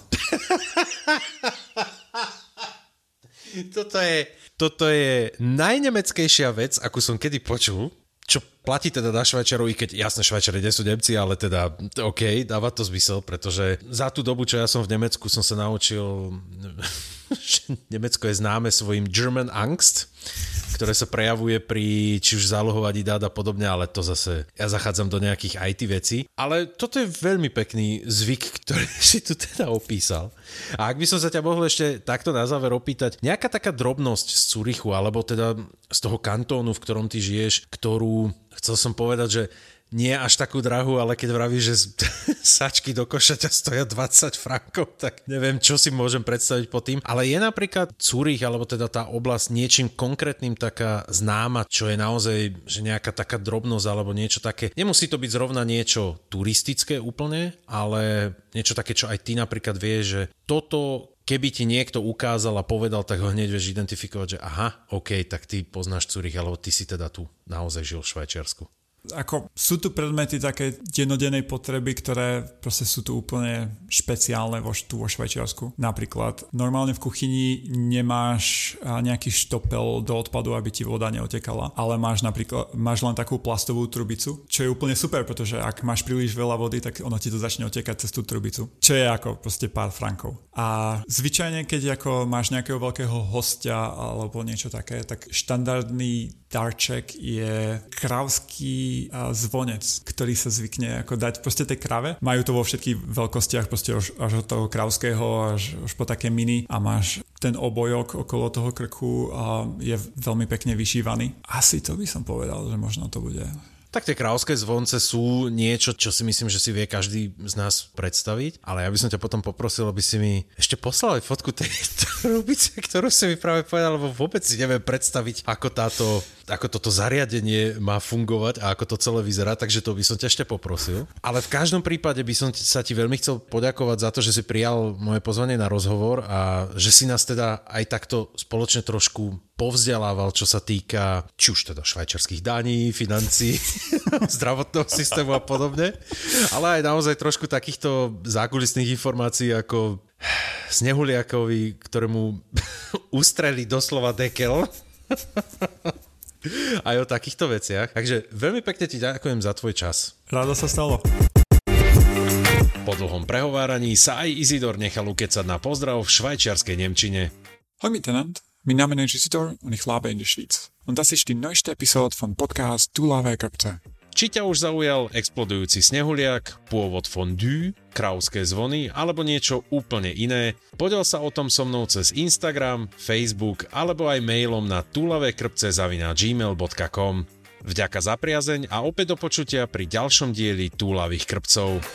toto, je, toto je najnemeckejšia vec, akú som kedy počul, čo platí teda na Švajčarov, i keď jasne Švajčari nie sú Nemci, ale teda OK, dáva to zmysel, pretože za tú dobu, čo ja som v Nemecku, som sa naučil, Nemecko je známe svojim German Angst, ktoré sa prejavuje pri či už zálohovaní dát a podobne, ale to zase, ja zachádzam do nejakých IT vecí. Ale toto je veľmi pekný zvyk, ktorý si tu teda opísal. A ak by som sa ťa mohol ešte takto na záver opýtať, nejaká taká drobnosť z Curychu, alebo teda z toho kantónu, v ktorom ty žiješ, ktorú, chcel som povedať, že nie až takú drahú, ale keď vravíš, že sačky do košaťa stoja 20 frankov, tak neviem, čo si môžem predstaviť pod tým. Ale je napríklad Zurich, alebo teda tá oblasť niečím konkrétnym taká známa, čo je naozaj že nejaká taká drobnosť alebo niečo také. Nemusí to byť zrovna niečo turistické úplne, ale niečo také, čo aj ty napríklad vieš, že toto keby ti niekto ukázal a povedal, tak ho hneď vieš identifikovať, že aha, OK, tak ty poznáš Zurich, alebo ty si teda tu naozaj žil v Švajčiarsku ako sú tu predmety také denodenej potreby, ktoré proste sú tu úplne špeciálne vo, tu vo Švajčiarsku. Napríklad normálne v kuchyni nemáš nejaký štopel do odpadu, aby ti voda neotekala, ale máš napríklad máš len takú plastovú trubicu, čo je úplne super, pretože ak máš príliš veľa vody, tak ono ti to začne otekať cez tú trubicu, čo je ako proste pár frankov. A zvyčajne, keď ako máš nejakého veľkého hostia alebo niečo také, tak štandardný darček je kravský zvonec, ktorý sa zvykne ako dať proste tej krave. Majú to vo všetkých veľkostiach, proste až, až od toho kravského až, až po také mini a máš ten obojok okolo toho krku a je veľmi pekne vyšívaný. Asi to by som povedal, že možno to bude tak tie kráľovské zvonce sú niečo, čo si myslím, že si vie každý z nás predstaviť, ale ja by som ťa potom poprosil, aby si mi ešte poslal fotku tej trubice, ktorú si mi práve povedal, lebo vôbec si neviem predstaviť, ako táto ako toto zariadenie má fungovať a ako to celé vyzerá, takže to by som ťa ešte poprosil. Ale v každom prípade by som sa ti veľmi chcel poďakovať za to, že si prijal moje pozvanie na rozhovor a že si nás teda aj takto spoločne trošku povzdelával, čo sa týka či už teda švajčarských daní, financí, zdravotného systému a podobne, ale aj naozaj trošku takýchto zákulisných informácií ako Snehuliakovi, ktorému ustreli doslova dekel. aj o takýchto veciach. Takže veľmi pekne ti ďakujem za tvoj čas. Rádo sa stalo. Po dlhom prehováraní sa aj Izidor nechal ukecať na pozdrav v švajčiarskej Nemčine. Hoi miteinander. Mein Name ist Isidor und ich lebe in der Schweiz. Und das ist die neueste Episode von Podcast Du lave Köpte. Či ťa už zaujal explodujúci snehuliak, pôvod fondue, krauské zvony alebo niečo úplne iné, podel sa o tom so mnou cez Instagram, Facebook alebo aj mailom na túlavekrpce.gmail.com Vďaka za priazeň a opäť do počutia pri ďalšom dieli Túlavých krpcov.